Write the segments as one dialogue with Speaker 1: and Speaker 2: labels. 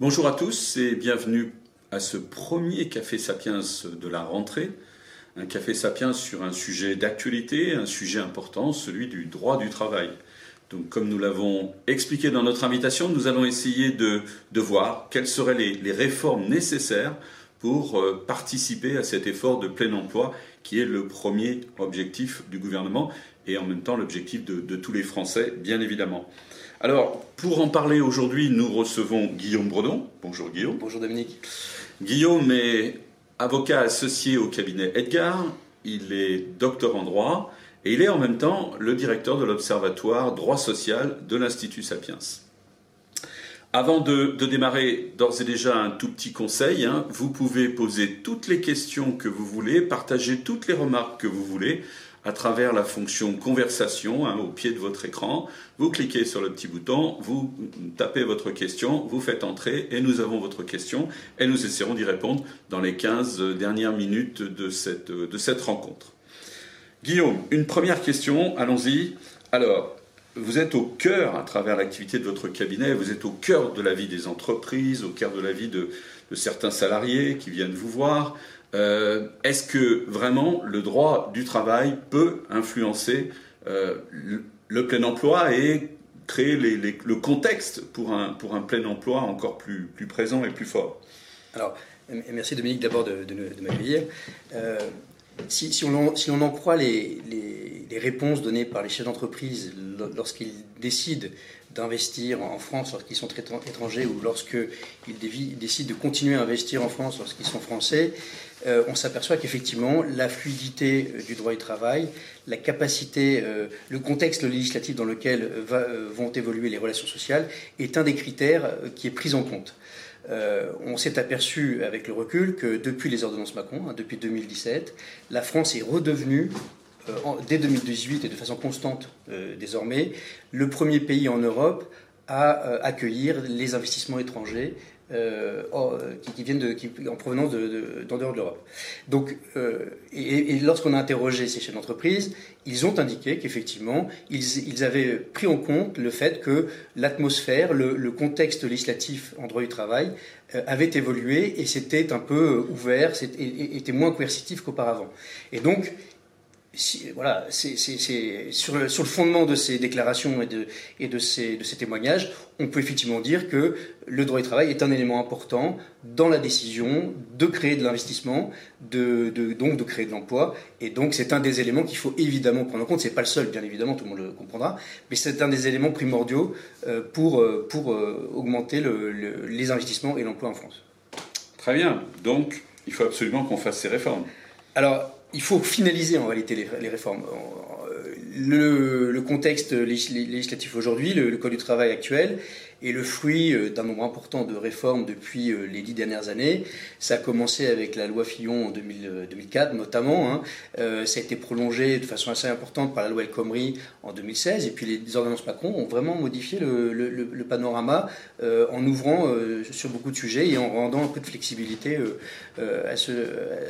Speaker 1: Bonjour à tous et bienvenue à ce premier Café Sapiens de la rentrée. Un Café Sapiens sur un sujet d'actualité, un sujet important, celui du droit du travail. Donc, comme nous l'avons expliqué dans notre invitation, nous allons essayer de, voir quelles seraient les, réformes nécessaires pour euh, participer à cet effort de plein emploi qui est le premier objectif du gouvernement et en même temps l'objectif de, de, tous les Français, bien évidemment. Alors, pour en parler aujourd'hui, nous recevons Guillaume Bredon. Bonjour Guillaume.
Speaker 2: Bonjour Dominique.
Speaker 1: Guillaume est avocat associé au cabinet Edgar. Il est docteur en droit et il est en même temps le directeur de l'Observatoire droit social de l'Institut Sapiens. Avant de, démarrer, d'ores et déjà un tout petit conseil, hein. vous pouvez poser toutes les questions que vous voulez, partager toutes les remarques que vous voulez à travers la fonction conversation hein, au pied de votre écran. Vous cliquez sur le petit bouton, vous tapez votre question, vous faites entrer et nous avons votre question et nous essaierons d'y répondre dans les 15 dernières minutes de cette, de cette rencontre. Guillaume, une première question, allons-y. Alors, vous êtes au cœur, à travers l'activité de votre cabinet, vous êtes au cœur de la vie des entreprises, au cœur de la vie de, certains salariés qui viennent vous voir. Euh, est-ce que vraiment le droit du travail peut influencer euh, le, plein emploi et créer le contexte pour un, pour un plein emploi encore plus, plus présent et plus fort?
Speaker 2: Alors, merci Dominique d'abord de, de, m'accueillir. Euh, si, on en, croit les, réponses données par les chefs d'entreprise lorsqu'ils décident d'investir en France lorsqu'ils sont étrangers ou lorsqu'ils décident de continuer à investir en France lorsqu'ils sont français, euh, on s'aperçoit qu'effectivement la fluidité euh, du droit du travail, la capacité, euh, le contexte législatif dans lequel vont évoluer les relations sociales est un des critères qui est pris en compte. Euh, on s'est aperçu avec le recul que depuis les ordonnances Macron, hein, depuis 2017, la France est redevenue, euh, dès 2018 et de façon constante euh, désormais, le premier pays en Europe à accueillir les investissements étrangers euh, qui, viennent de, qui, en provenance d'en dehors de l'Europe. Donc, euh, et, lorsqu'on a interrogé ces chefs d'entreprise, ils ont indiqué qu'effectivement, ils, avaient pris en compte le fait que l'atmosphère, le, contexte législatif en droit du travail euh, avait évolué et c'était un peu ouvert, était moins coercitif qu'auparavant. Et donc, voilà, c'est sur, le, sur le fondement de ces déclarations et, de, et de, ces, de ces témoignages, on peut effectivement dire que le droit du travail est un élément important dans la décision de créer de l'investissement, de, donc de créer de l'emploi. Et donc c'est un des éléments qu'il faut évidemment prendre en compte. C'est pas le seul, bien évidemment, tout le monde le comprendra, mais c'est un des éléments primordiaux euh, pour, euh, euh, augmenter les investissements et l'emploi en France.
Speaker 1: Très bien. Donc il faut absolument qu'on fasse ces réformes.
Speaker 2: Alors il faut finaliser en réalité les, réformes. Le, contexte législatif aujourd'hui, le, Code du travail actuel, est le fruit euh, d'un nombre important de réformes depuis euh, les dix dernières années. Ça a commencé avec la loi Fillon en 2004 notamment. Hein. Euh, ça a été prolongé de façon assez importante par la loi El Khomri en 2016. Et puis les ordonnances Macron ont vraiment modifié le, panorama en ouvrant sur beaucoup de sujets et en rendant un peu de flexibilité à ce,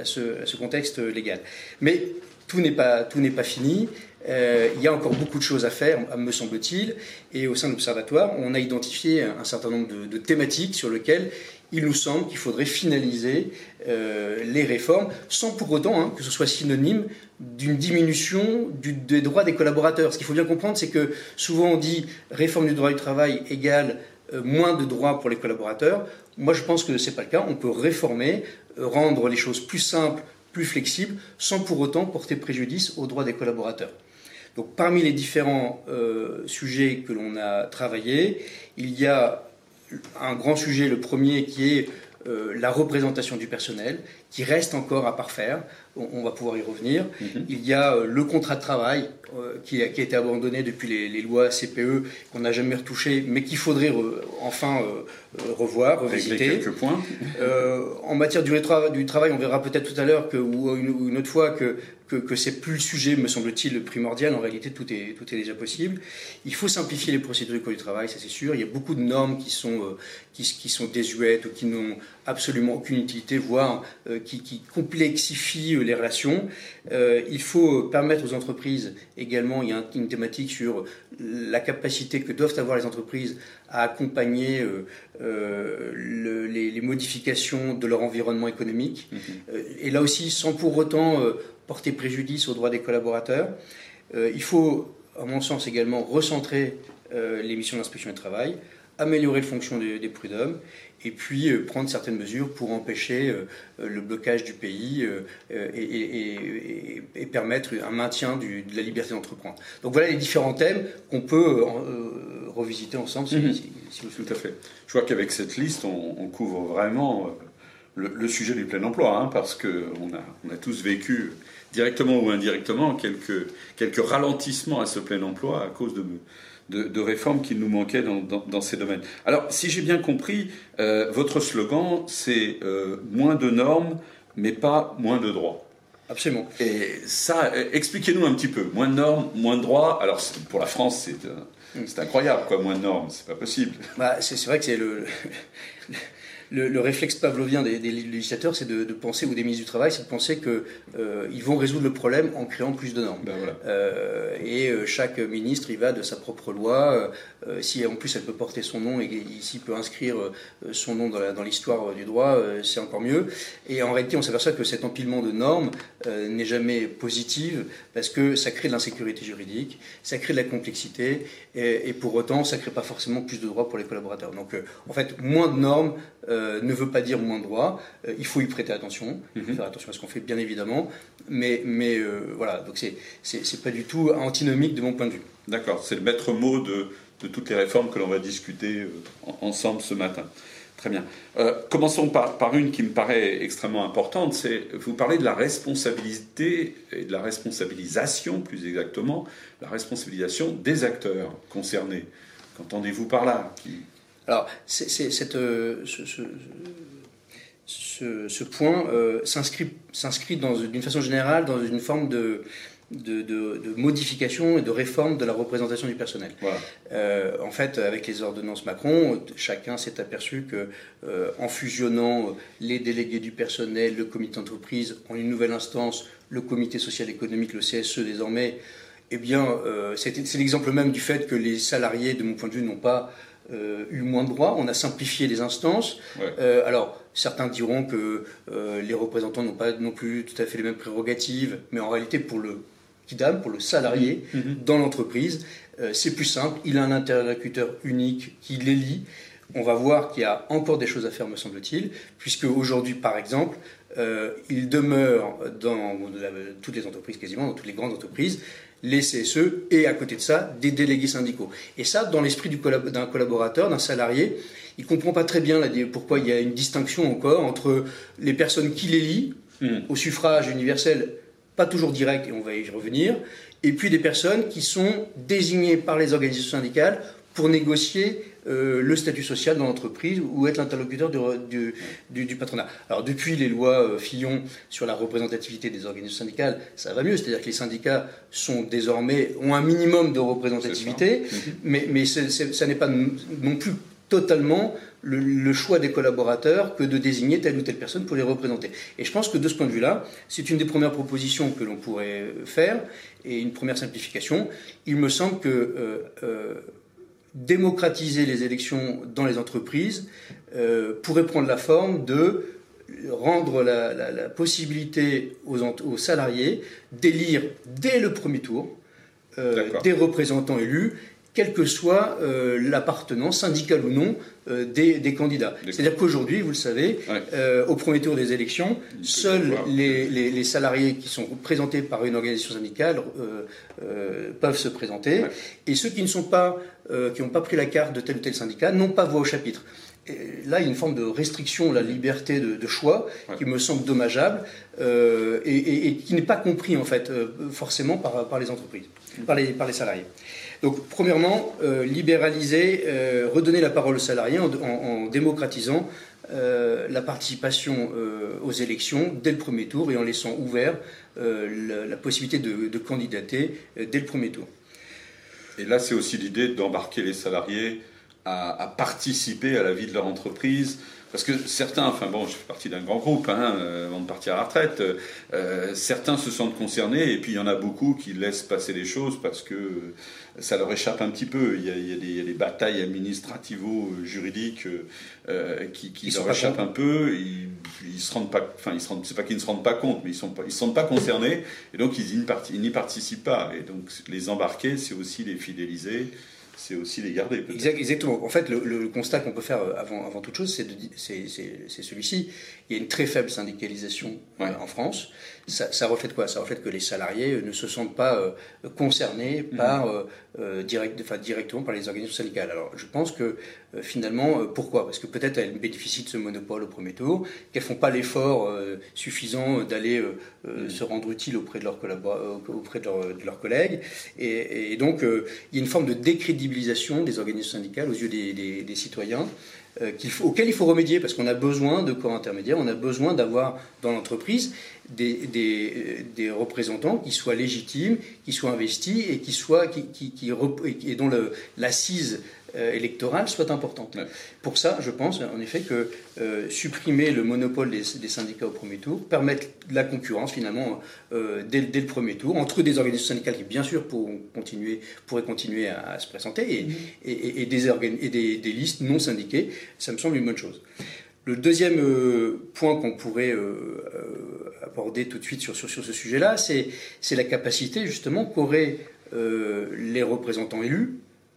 Speaker 2: à, ce, à ce contexte légal. Mais tout n'est pas, tout n'est pas fini. Euh, il y a encore beaucoup de choses à faire, me semble-t-il. Et au sein de l'Observatoire, on a identifié un, certain nombre de, thématiques sur lesquelles il nous semble qu'il faudrait finaliser euh, les réformes, sans pour autant hein, que ce soit synonyme d'une diminution des droits des collaborateurs. Ce qu'il faut bien comprendre, c'est que souvent on dit réforme du droit du travail égale euh, moins de droits pour les collaborateurs. Moi, je pense que ce n'est pas le cas. On peut réformer, rendre les choses plus simples, plus flexibles, sans pour autant porter préjudice aux droits des collaborateurs. Donc parmi les différents euh, sujets que l'on a travaillés, il y a un grand sujet, le premier, qui est euh, la représentation du personnel, qui reste encore à parfaire. On, va pouvoir y revenir. Mhm. Il y a euh, le contrat de travail qui, a, été abandonné depuis les, lois CPE, qu'on n'a jamais retouché, mais qu'il faudrait enfin revoir, revisiter.
Speaker 1: quelques points.
Speaker 2: en matière du, du, travail, on verra peut-être tout à l'heure, ou une, une, autre fois, que que, que c'est plus le sujet, me semble-t-il, primordial. En réalité, tout est, tout est déjà possible. Il faut simplifier les procédures du code du travail, ça c'est sûr. Il y a beaucoup de normes qui sont, euh, qui, sont désuètes ou qui n'ont absolument aucune utilité, voire euh, qui, complexifient les relations. Euh, il faut permettre aux entreprises également, il y a une thématique sur la capacité que doivent avoir les entreprises à accompagner les, modifications de leur environnement économique. Mhm. et là aussi, sans pour autant porter préjudice aux droits des collaborateurs. il faut, à mon sens, également recentrer les missions d'inspection de travail, améliorer le fonction des, des prud'hommes et puis euh, prendre certaines mesures pour empêcher euh, euh, le blocage du pays et, permettre un maintien de la liberté d'entreprendre. Donc voilà les différents thèmes qu'on peut revisiter ensemble
Speaker 1: mhm. si, vous Tout à fait. Je vois qu'avec cette liste, on, couvre vraiment le, sujet du plein emploi, hein, parce qu'on a, on a tous vécu directement ou indirectement quelques, quelques ralentissements à ce plein emploi à cause de de, réformes qui nous manquaient dans, ces domaines. Alors, si j'ai bien compris, euh, votre slogan, c'est euh, moins de normes, mais pas moins de droits.
Speaker 2: Absolument.
Speaker 1: Et ça, euh, expliquez-nous un petit peu. Moins de normes, moins de droits. Alors, pour la France, c'est, c'est incroyable, quoi. Moins de normes, c'est pas possible.
Speaker 2: Bah, c'est, c'est vrai que c'est le, le, réflexe pavlovien des, législateurs, c'est de, penser, ou des ministres du Travail, c'est de penser qu'ils euh, vont résoudre le problème en créant plus de normes. Ben euh, et euh, chaque ministre, il va de sa propre loi. si en plus elle peut porter son nom et ici peut inscrire son nom dans l'histoire du droit, c'est encore mieux. Et en réalité, on s'aperçoit que cet empilement de normes n'est jamais positif parce que ça crée de l'insécurité juridique, ça crée de la complexité, et, et pour autant, ça ne crée pas forcément plus de droits pour les collaborateurs. Donc, en fait, moins de normes euh, ne veut pas dire moins de droits. Euh, il faut y prêter attention, mhm. faire attention à ce qu'on fait, bien évidemment. Mais, mais euh, voilà, donc c'est, pas du tout antinomique de mon point de vue.
Speaker 1: D'accord, c'est le maître mot de, de, toutes les réformes que l'on va discuter ensemble ce matin. Très bien. commençons par, par, une qui me paraît extrêmement importante. C'est vous parlez de la responsabilité et de la responsabilisation, plus exactement, la responsabilisation des acteurs concernés. Qu'entendez-vous par là?
Speaker 2: Alors, cette, euh, ce, point euh, s'inscrit d'une façon générale dans une forme de, de, modification et de réforme de la représentation du personnel. Euh, en fait, avec les ordonnances Macron, chacun s'est aperçu que en fusionnant les délégués du personnel, le comité d'entreprise en une nouvelle instance, le comité social économique, le CSE désormais, eh bien, c'est l'exemple même du fait que les salariés, de mon point de vue, n'ont pas euh, eu moins de droits, on a simplifié les instances. Euh, alors, certains diront que euh, les représentants n'ont pas non plus tout à fait les mêmes prérogatives, mais en réalité, pour le kidam, pour le salarié mm-hmm. Mm-hmm. dans l'entreprise, c'est plus simple. Il a un interlocuteur unique qui les lit. On va voir qu'il y a encore des choses à faire, me semble-t-il, puisque aujourd'hui, par exemple, il demeure dans toutes les entreprises, quasiment dans toutes les grandes entreprises, les CSE et à côté de ça, des délégués syndicaux. Et ça, dans l'esprit d'un collaborateur, d'un salarié, il ne comprend pas très bien pourquoi il y a une distinction encore entre les personnes qui les lient hmm. au suffrage universel, pas toujours direct, et on va y revenir, et puis des personnes qui sont désignées par les organisations syndicales pour négocier euh, le statut social dans l'entreprise ou être l'interlocuteur du, du, patronat. Alors depuis les lois euh, Fillon sur la représentativité des organisations syndicales, ça va mieux, c'est-à-dire que les syndicats sont désormais ont un minimum de représentativité, mhm. mais, mais ça n'est pas non plus totalement le, choix des collaborateurs que de désigner telle ou telle personne pour les représenter. Et je pense que de ce point de vue-là, c'est une des premières propositions que l'on pourrait faire et une première simplification. Il me semble que euh, démocratiser les élections dans les entreprises euh, pourrait prendre la forme de rendre la, possibilité aux, aux salariés d'élire dès le premier tour euh, des représentants élus quelle que soit euh, l'appartenance syndicale ou non euh, des, candidats. C'est-à-dire qu'aujourd'hui, vous le savez, euh, au premier tour des élections, seuls les, salariés qui sont présentés par une organisation syndicale peuvent se présenter, et ceux qui ne sont pas, qui n'ont pas pris la carte de tel ou tel syndicat, n'ont pas voix au chapitre. là, il y a une forme de restriction de la liberté de, choix qui me semble dommageable et, qui n'est pas compris en fait forcément par, par les entreprises, par les, par les salariés. Donc, premièrement, euh, libéraliser, euh, redonner la parole aux salariés en, démocratisant euh, la participation aux élections dès le premier tour et en laissant ouvert la, possibilité de, de candidater dès le premier tour.
Speaker 1: Et là, c'est aussi l'idée d'embarquer les salariés à, participer à la vie de leur entreprise. Parce que certains, enfin bon, je fais partie d'un grand groupe hein, euh, avant de partir à la retraite, euh, certains se sentent concernés et puis il y en a beaucoup qui laissent passer les choses parce que ça leur échappe un petit peu. Il y a, il y a, des, batailles administrativo-juridiques euh, qui, qui leur échappent un peu. Ils, ils se rendent pas, enfin ils se rendent, c'est pas qu'ils ne se rendent pas compte, mais ils sont ils se sentent pas concernés et donc ils n'y participent pas. Et donc les embarquer, c'est aussi les fidéliser c'est aussi les garder.
Speaker 2: Exactement. En fait, le, constat qu'on peut faire euh, avant, avant toute chose, c'est celui-ci. Il y a une très faible syndicalisation euh, en France. Ça, ça, reflète quoi? Ça reflète que les salariés euh, ne se sentent pas concernés mmh. par, direct, enfin, directement par les organisations syndicales. Alors, je pense que finalement, pourquoi? Parce que peut-être elles bénéficient de ce monopole au premier tour, qu'elles font pas l'effort suffisant d'aller mmh. se rendre utile auprès de leurs auprès de, de, leurs collègues, et, et donc il y a une forme de décrédibilité des organisations syndicales aux yeux des, citoyens, euh, auxquels il faut remédier, parce qu'on a besoin de corps intermédiaires, on a besoin d'avoir dans l'entreprise des, des, représentants qui soient légitimes, qui soient investis et, qui soient, qui, qui, et dont l'assise euh, électorale soit importante. Pour ça, je pense en effet que euh, supprimer le monopole des, syndicats au premier tour, permettre la concurrence finalement euh, dès, le premier tour entre des organisations syndicales qui bien sûr continuer, pourraient continuer à, se présenter et, mm-hmm. et, des, et des, listes non syndiquées, ça me semble une bonne chose. Le deuxième point qu'on pourrait aborder tout de suite sur, ce sujet-là, c'est la capacité justement qu'auraient les représentants élus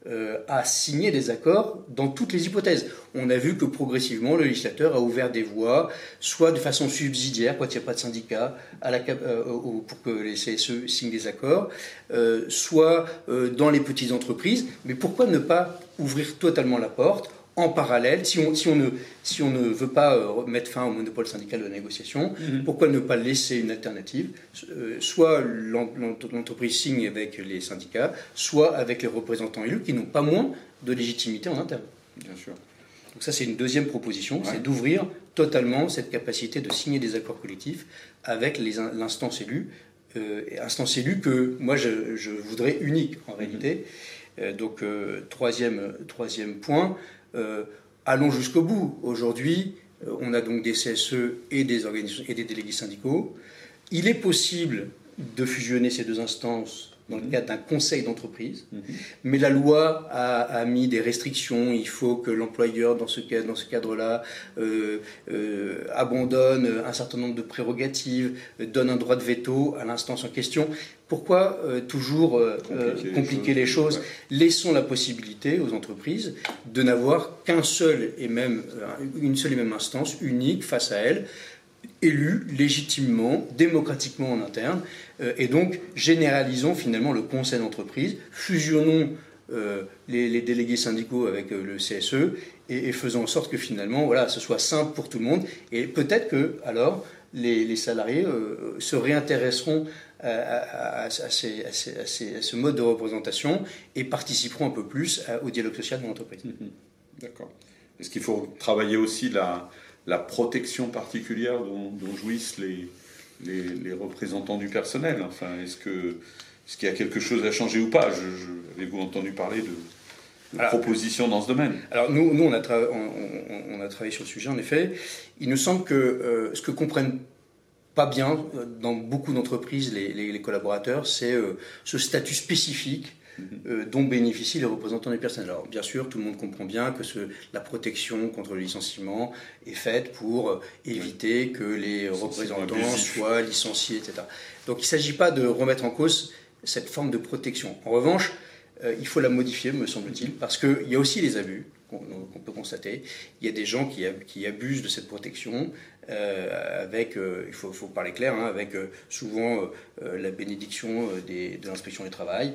Speaker 2: euh, à signer des accords dans toutes les hypothèses. On a vu que progressivement, le législateur a ouvert des voies, soit de façon subsidiaire, quand il n'y a pas de syndicat, euh, pour que les CSE signent des accords, euh, soit dans les petites entreprises. Mais pourquoi ne pas ouvrir totalement la porte en parallèle, si on, si on, ne, si on ne veut pas euh, mettre fin au monopole syndical de la négociation, mhm. pourquoi ne pas laisser une alternative euh, Soit l'entreprise signe avec les syndicats, soit avec les représentants élus qui n'ont pas moins de légitimité en interne.
Speaker 1: Bien sûr.
Speaker 2: Donc ça, c'est une deuxième proposition, c'est d'ouvrir totalement cette capacité de signer des accords collectifs avec l'instance élue, euh, instance élue que moi je, je voudrais unique en réalité. Mhm. donc troisième, troisième point, euh, allons jusqu'au bout. Aujourd'hui, euh, on a donc des CSE et des et des délégués syndicaux. Il est possible de fusionner ces deux instances dans le cadre d'un conseil d'entreprise, mhm. mais la loi a, mis des restrictions. Il faut que l'employeur, dans ce, dans ce cadre-là, euh, abandonne un certain nombre de prérogatives, donne un droit de veto à l'instance en question. Pourquoi euh, toujours euh, euh, compliquer, les choses, Laissons la possibilité aux entreprises de n'avoir qu'un seul et même une seule et même instance unique face à elles, élue légitimement, démocratiquement en interne, et donc généralisons finalement le conseil d'entreprise, fusionnons les, délégués syndicaux avec le CSE et, faisons en sorte que finalement, voilà, ce soit simple pour tout le monde. Et peut-être que alors les, salariés se réintéresseront à, ce mode de représentation et participeront un peu plus au dialogue social de l'entreprise. Mhm.
Speaker 1: D'accord. Est-ce qu'il faut travailler aussi la, la protection particulière dont, jouissent les, les, représentants du personnel Enfin, est-ce que est-ce qu'il y a quelque chose à changer ou pas? Je, Avez-vous entendu parler de, propositions dans ce domaine?
Speaker 2: Alors nous, nous on, a on, a travaillé sur le sujet en effet. Il nous semble que euh, ce que comprennent pas bien dans beaucoup d'entreprises, les, collaborateurs, c'est euh, ce statut spécifique. Euh, dont bénéficient les représentants des personnes. Alors bien sûr, tout le monde comprend bien que la protection contre le licenciement est faite pour euh, éviter que les représentants soient licenciés, etc. Donc il ne s'agit pas de remettre en cause cette forme de protection. En revanche, il faut la modifier, me semble-t-il, parce qu'il y a aussi les abus qu'on peut constater. Il y a des gens qui, qui abusent de cette protection, euh, avec, euh, il faut, faut, parler clair, hein, avec euh, souvent la bénédiction de l'inspection du travail.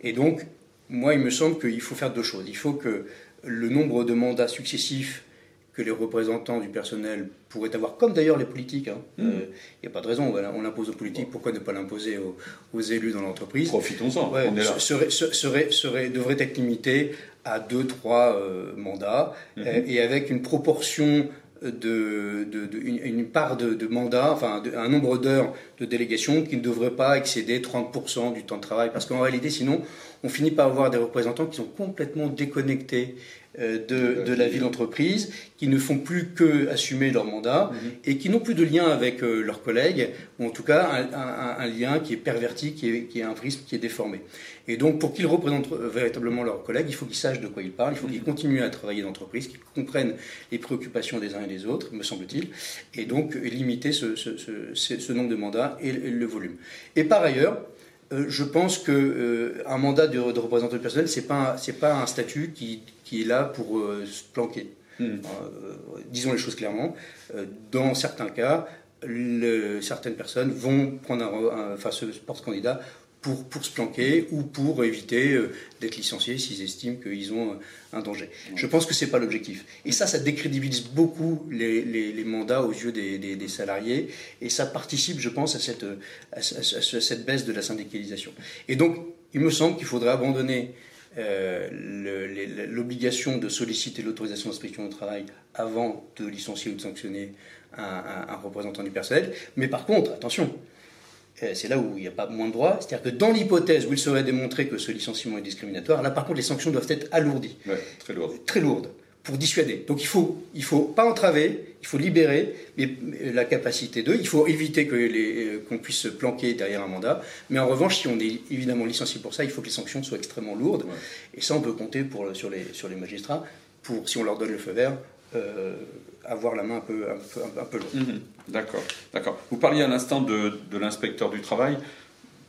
Speaker 2: et donc, moi, il me semble qu'il faut faire deux choses. Il faut que le nombre de mandats successifs que les représentants du personnel pourraient avoir, comme d'ailleurs les politiques. Hein. Mmh. Il n'y a pas de raison, on l'impose aux politiques, pourquoi ne pas l'imposer aux, élus dans l'entreprise?
Speaker 1: Profitons-en, on est là.
Speaker 2: Serait, serait, serait, devrait être limité à deux, trois mandats, mmh. et avec une proportion de, une, part de, mandat, enfin un nombre d'heures de délégation qui ne devrait pas excéder 30% du temps de travail. Parce qu'en réalité, sinon, on finit par avoir des représentants qui sont complètement déconnectés de, de, la vie d'entreprise, qui ne font plus que assumer leur mandat mhm. et qui n'ont plus de lien avec euh, leurs collègues, ou en tout cas un, lien qui est perverti, qui est, qui est, un prisme qui est déformé. Et donc pour qu'ils représentent euh, véritablement leurs collègues, il faut qu'ils sachent de quoi ils parlent, il faut qu'ils mhm. continuent à travailler d'entreprise, qu'ils comprennent les préoccupations des uns et des autres, me semble-t-il, et donc limiter ce, ce, ce, ce, nombre de mandats et le volume. Et par ailleurs, euh, je pense qu'un euh, mandat de, représentant du personnel, ce n'est pas, pas un statut qui, qui est là pour euh, se planquer. Hmm. disons les choses clairement. dans certains cas, certaines personnes vont prendre un, enfin, se porte candidat pour, pour se planquer ou pour éviter euh, d'être licenciés s'ils estiment qu'ils ont un danger. Je pense que ce n'est pas l'objectif. Et ça, ça décrédibilise beaucoup les, les, mandats aux yeux des, des, salariés et ça participe, je pense, à cette, à, cette baisse de la syndicalisation. Et donc, il me semble qu'il faudrait abandonner euh, l'obligation de solliciter l'autorisation d'inspection au travail avant de licencier ou de sanctionner un, un, un représentant du personnel. Mais par contre, attention, euh, c'est là où il n'y a pas moins de droits. C'est-à-dire que dans l'hypothèse où il serait démontré que ce licenciement est discriminatoire, là par contre les sanctions doivent être alourdies.
Speaker 1: très lourdes.
Speaker 2: Très lourdes pour dissuader. Donc il faut, il faut pas entraver, il faut libérer la capacité d'eux. Il faut éviter que euh, qu'on puisse se planquer derrière un mandat. Mais en revanche, si on est évidemment licencié pour ça, il faut que les sanctions soient extrêmement lourdes. Et ça, on peut compter pour, sur, les, sur les magistrats pour, si on leur donne le feu vert, euh, avoir la main un peu, un peu.
Speaker 1: Mhm. D'accord, d'accord. Vous parliez à l'instant de, de l'inspecteur du travail.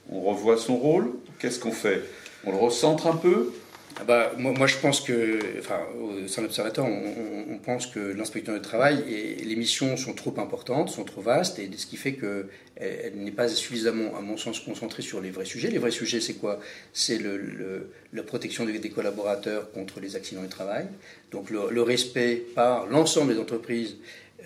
Speaker 1: On revoit son rôle. Qu'est-ce qu'on fait? On le recentre un peu?
Speaker 2: Ah bah, moi, je pense que, enfin, au sein de l'Observatoire, on, pense que l'inspecteur du travail et les missions sont trop importantes, sont trop vastes, et ce qui fait qu'elle elle, n'est pas suffisamment, à mon sens, concentrée sur les vrais sujets. Les vrais sujets, c'est quoi? C'est le, la protection des, collaborateurs contre les accidents du travail, donc le respect par l'ensemble des entreprises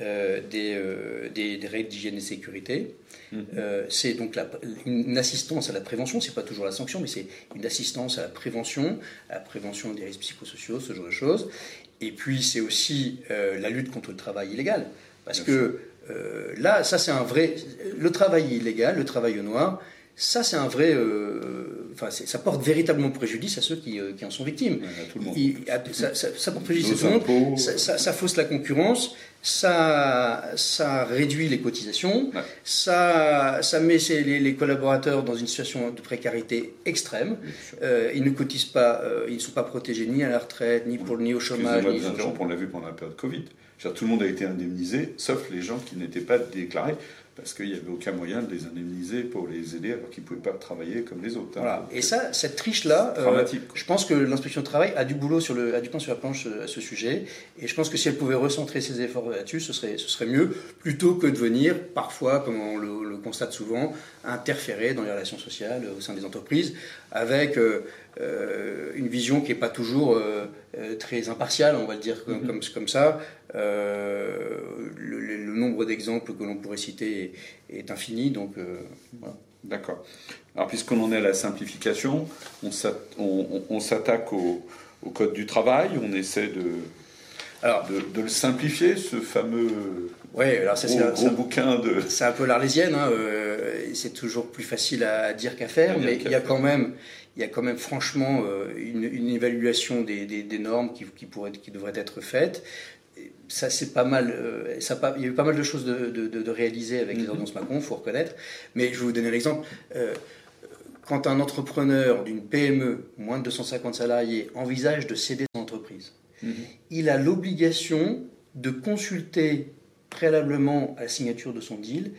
Speaker 2: euh, euh, des, des, règles d'hygiène et de sécurité. Mhm. Euh, c'est donc une assistance à la prévention, c'est pas toujours la sanction, mais c'est une assistance à la prévention, à la prévention des risques psychosociaux, ce genre de choses. Et puis c'est aussi la lutte contre le travail illégal, parce que là, ça c'est un vrai, le travail illégal, le travail au noir, ça c'est un vrai enfin, ça porte véritablement préjudice à ceux qui, qui en sont victimes. ça, porte préjudice à tout le monde. Ça, fausse la concurrence ça, ça réduit les cotisations, ça, ça met les, collaborateurs dans une situation de précarité extrême. Euh, ils ne cotisent pas, euh, ils ne sont pas protégés ni à la retraite, ni, pour, ni au chômage. Ni
Speaker 1: on l'a vu pendant la période Covid. Tout le monde a été indemnisé, sauf les gens qui n'étaient pas déclarés parce qu'il n'y avait aucun moyen de les indemniser pour les aider alors qu'ils ne pouvaient pas travailler comme les autres.
Speaker 2: Hein. Voilà. Et ça, cette triche-là, euh, je pense que l'inspection du travail a du boulot sur le, a du pain sur la planche euh, à ce sujet. Et je pense que si elle pouvait recentrer ses efforts là-dessus, ce serait, ce serait mieux, plutôt que de venir, parfois, comme on le, constate souvent, interférer dans les relations sociales au sein des entreprises, avec euh, une vision qui n'est pas toujours très impartiale, on va le dire comme, mm-hmm. comme, ça. Le, nombre d'exemples que l'on pourrait citer est, infini, donc voilà.
Speaker 1: D'accord. Alors, puisqu'on en est à la simplification, on s'attaque au, code du travail, on essaie de, alors, de, le simplifier, ce fameux
Speaker 2: ouais, alors ça,
Speaker 1: gros, bouquin de...
Speaker 2: C'est un peu l'arlésienne, hein, euh, c'est toujours plus facile à dire qu'à faire, mais il y a quand même... Il y a quand même franchement euh, une, évaluation des, normes qui, qui, pourrait, qui devrait être faite ça c'est pas mal. Euh, ça il y a eu pas mal de choses de, de, réaliser avec les mhm. ordonnances Macron, faut reconnaître. Mais je vais vous donner l'exemple. Euh, quand un entrepreneur d'une PME, moins de 250 salariés, envisage de céder son entreprise, mhm. il a l'obligation de consulter préalablement à la signature de son deal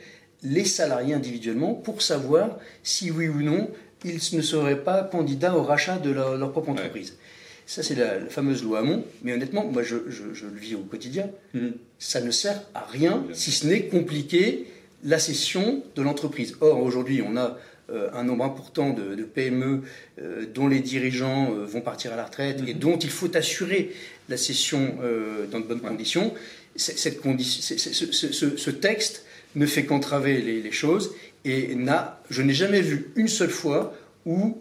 Speaker 2: les salariés individuellement pour savoir si oui ou non ils ne seraient pas candidats au rachat de leur, propre entreprise. Ça, c'est la, fameuse loi Hamon. Mais honnêtement, moi, je, le vis au quotidien. Mm. Ça ne sert à rien, si ce n'est compliquer la cession de l'entreprise. Or, aujourd'hui, on a euh, un nombre important de, PME euh, dont les dirigeants euh, vont partir à la retraite et mm-hmm. dont il faut assurer la cession dans de bonnes conditions. Cette ce, texte ne fait qu'entraver les, les, choses et n'a, je n'ai jamais vu une seule fois où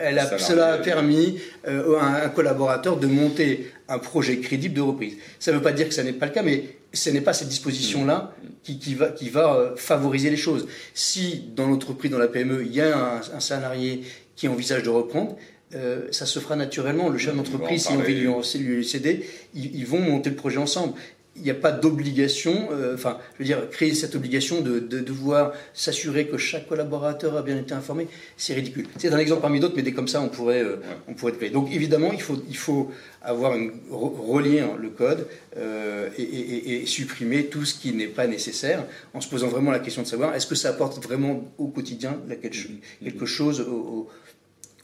Speaker 2: elle a, cela a permis à un collaborateur de monter un projet crédible de reprise. Ça ne veut pas dire que ce n'est pas le cas, mais ce n'est pas cette disposition-là qui, va, qui va favoriser les choses. Si dans l'entreprise, dans la PME, il y a un salarié qui envisage de reprendre, euh, ça se fera naturellement. Le chef d'entreprise, si on veut lui, lui céder, ils, vont monter le projet ensemble. Il n'y a pas d'obligation, euh, enfin, je veux dire, créer cette obligation de, devoir s'assurer que chaque collaborateur a bien été informé, c'est ridicule. C'est un exemple parmi d'autres, mais dès comme ça, on pourrait, euh, on pourrait être Donc évidemment, il faut, il faut avoir une, relire le code et, supprimer tout ce qui n'est pas nécessaire, en se posant vraiment la question de savoir est-ce que ça apporte vraiment au quotidien quelque, chose au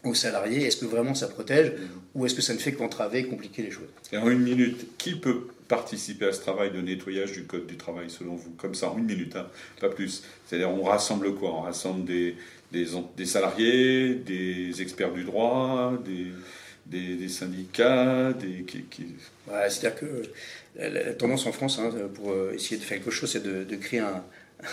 Speaker 2: aux salariés? Est-ce que vraiment ça protège? Ou est-ce que ça ne fait qu'entraver, compliquer les choses?
Speaker 1: Et en une minute, qui peut participer à ce travail de nettoyage du code du travail selon vous Comme ça, en une minute, hein, pas plus. C'est-à-dire, on rassemble quoi? On rassemble des, des, des, salariés, des experts du droit, des, des, syndicats, des...
Speaker 2: C'est-à-dire que la, tendance en France, hein, pour euh, essayer de faire quelque chose, c'est de, de créer un,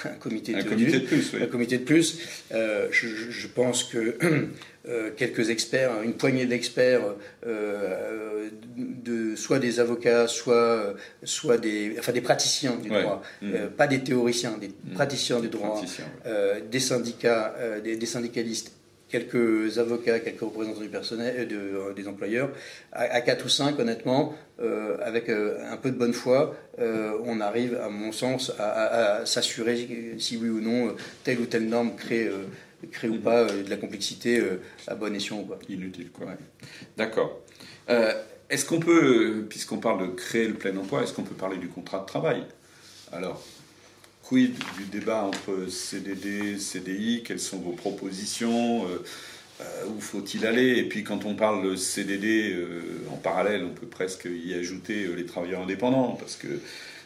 Speaker 2: un comité,
Speaker 1: de, comité de plus.
Speaker 2: Un comité de plus. Euh, je, pense que euh, quelques experts, une poignée d'experts, euh, de, soit des avocats, soit, soit des, enfin des praticiens du droit, mm. pas des théoriciens, des mm. praticiens du droit, des syndicats, des syndicalistes quelques avocats, quelques représentants du personnel, euh, de, euh, des employeurs, à, quatre ou cinq, honnêtement, euh, avec un peu de bonne foi, on arrive, à mon sens, à, s'assurer si oui ou non telle ou telle norme crée, crée ou pas de la complexité à bon escient ou pas.
Speaker 1: Inutile, quoi. D'accord. est-ce qu'on peut, puisqu'on parle de créer le plein emploi, est-ce qu'on peut parler du contrat de travail? Alors, du débat entre CDD, CDI Quelles sont vos propositions? Euh, euh, Où faut-il aller? Et puis quand on parle CDD, euh, en parallèle, on peut presque y ajouter les travailleurs indépendants, parce que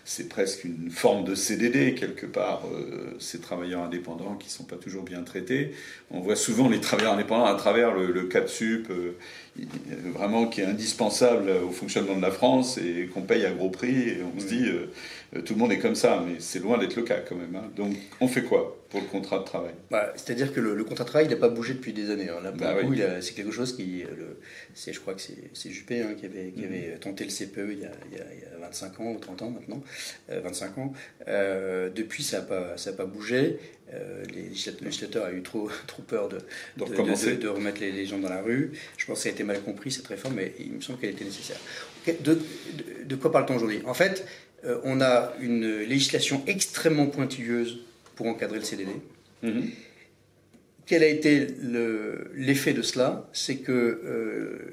Speaker 1: c'est presque une forme de CDD quelque part, ces travailleurs indépendants qui ne sont pas toujours bien traités. On voit souvent les travailleurs indépendants à travers le, le CAP sup, vraiment qui est indispensable au fonctionnement de la France et qu'on paye à gros prix. Et on se dit, euh, tout le monde est comme ça, mais c'est loin d'être le cas quand même. Hein. Donc, on fait quoi pour le contrat de travail?
Speaker 2: Bah, C'est-à-dire que le, contrat de travail n'a pas bougé depuis des années. Hein. Là, pour bah c'est quelque chose qui. Le, je crois que c'est Juppé hein, qui, avait, qui mhm. avait, tenté le CPE il y, a, il, y a, 25 ans ou 30 ans maintenant. 25 euh, ans. Euh, depuis, ça n'a pas, ça pas bougé. Les législateurs ont eu trop, trop peur de, de, de, remettre les, gens dans la rue. Je pense que ça a été mal compris cette réforme, mais il me semble qu'elle était nécessaire. De, de quoi parle-t-on aujourd'hui? En fait, euh, on a une législation extrêmement pointilleuse pour encadrer le CDD. Mhm. Quel a été l'effet de cela? C'est que euh,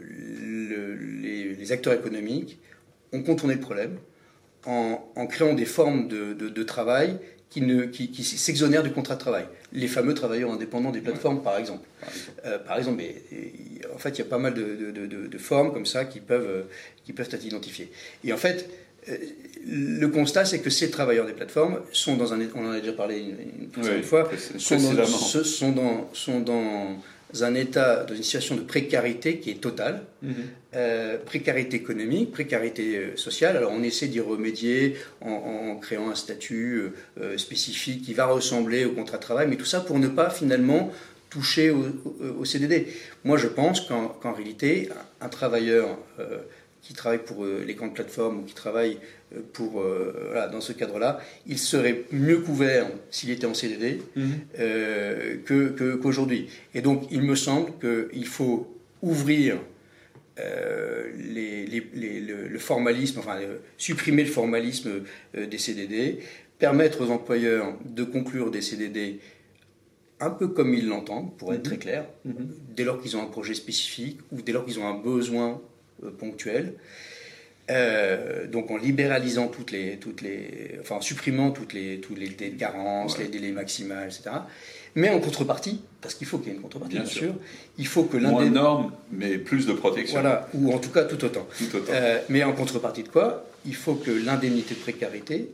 Speaker 2: les, acteurs économiques ont contourné le problème en, créant des formes de, travail qui, qui, s'exonèrent du contrat de travail. Les fameux travailleurs indépendants des plateformes, par exemple. par exemple, euh, en fait, il y a pas mal de, formes comme ça qui peuvent, qui peuvent être identifiées. Et en fait, euh, le constat, c'est que ces travailleurs des plateformes sont dans un, on en a déjà parlé une, fois, sont dans, sont, dans, sont dans, un état, dans une situation de précarité qui est totale, mhm. euh, précarité économique, précarité euh, sociale. Alors on essaie d'y remédier en, créant un statut spécifique qui va ressembler au contrat de travail, mais tout ça pour ne pas finalement toucher au, CDD. Moi je pense qu'en réalité, un, travailleur qui travaille pour euh, les grandes plateformes ou qui travaille euh, pour, euh, voilà, dans ce cadre-là, il serait mieux couvert s'il était en CDD mhm. que, qu'aujourd'hui. Et donc, il me semble qu'il faut ouvrir les, les, le, formalisme, enfin, supprimer le formalisme des CDD, permettre aux employeurs de conclure des CDD un peu comme ils l'entendent, pour être mhm. très clair, mhm. dès lors qu'ils ont un projet spécifique ou dès lors qu'ils ont un besoin ponctuelles. Euh, donc en libéralisant toutes les, toutes les, enfin en supprimant toutes les, toutes les délais de carence, les délais maximaux, etc. Mais en contrepartie, parce qu'il faut qu'il y ait une contrepartie, bien, sûr. il faut que
Speaker 1: l'un Moins de normes, mais plus de protection.
Speaker 2: Voilà, ou en tout cas tout autant. Tout autant. Euh, mais en contrepartie de quoi? Il faut que l'indemnité de précarité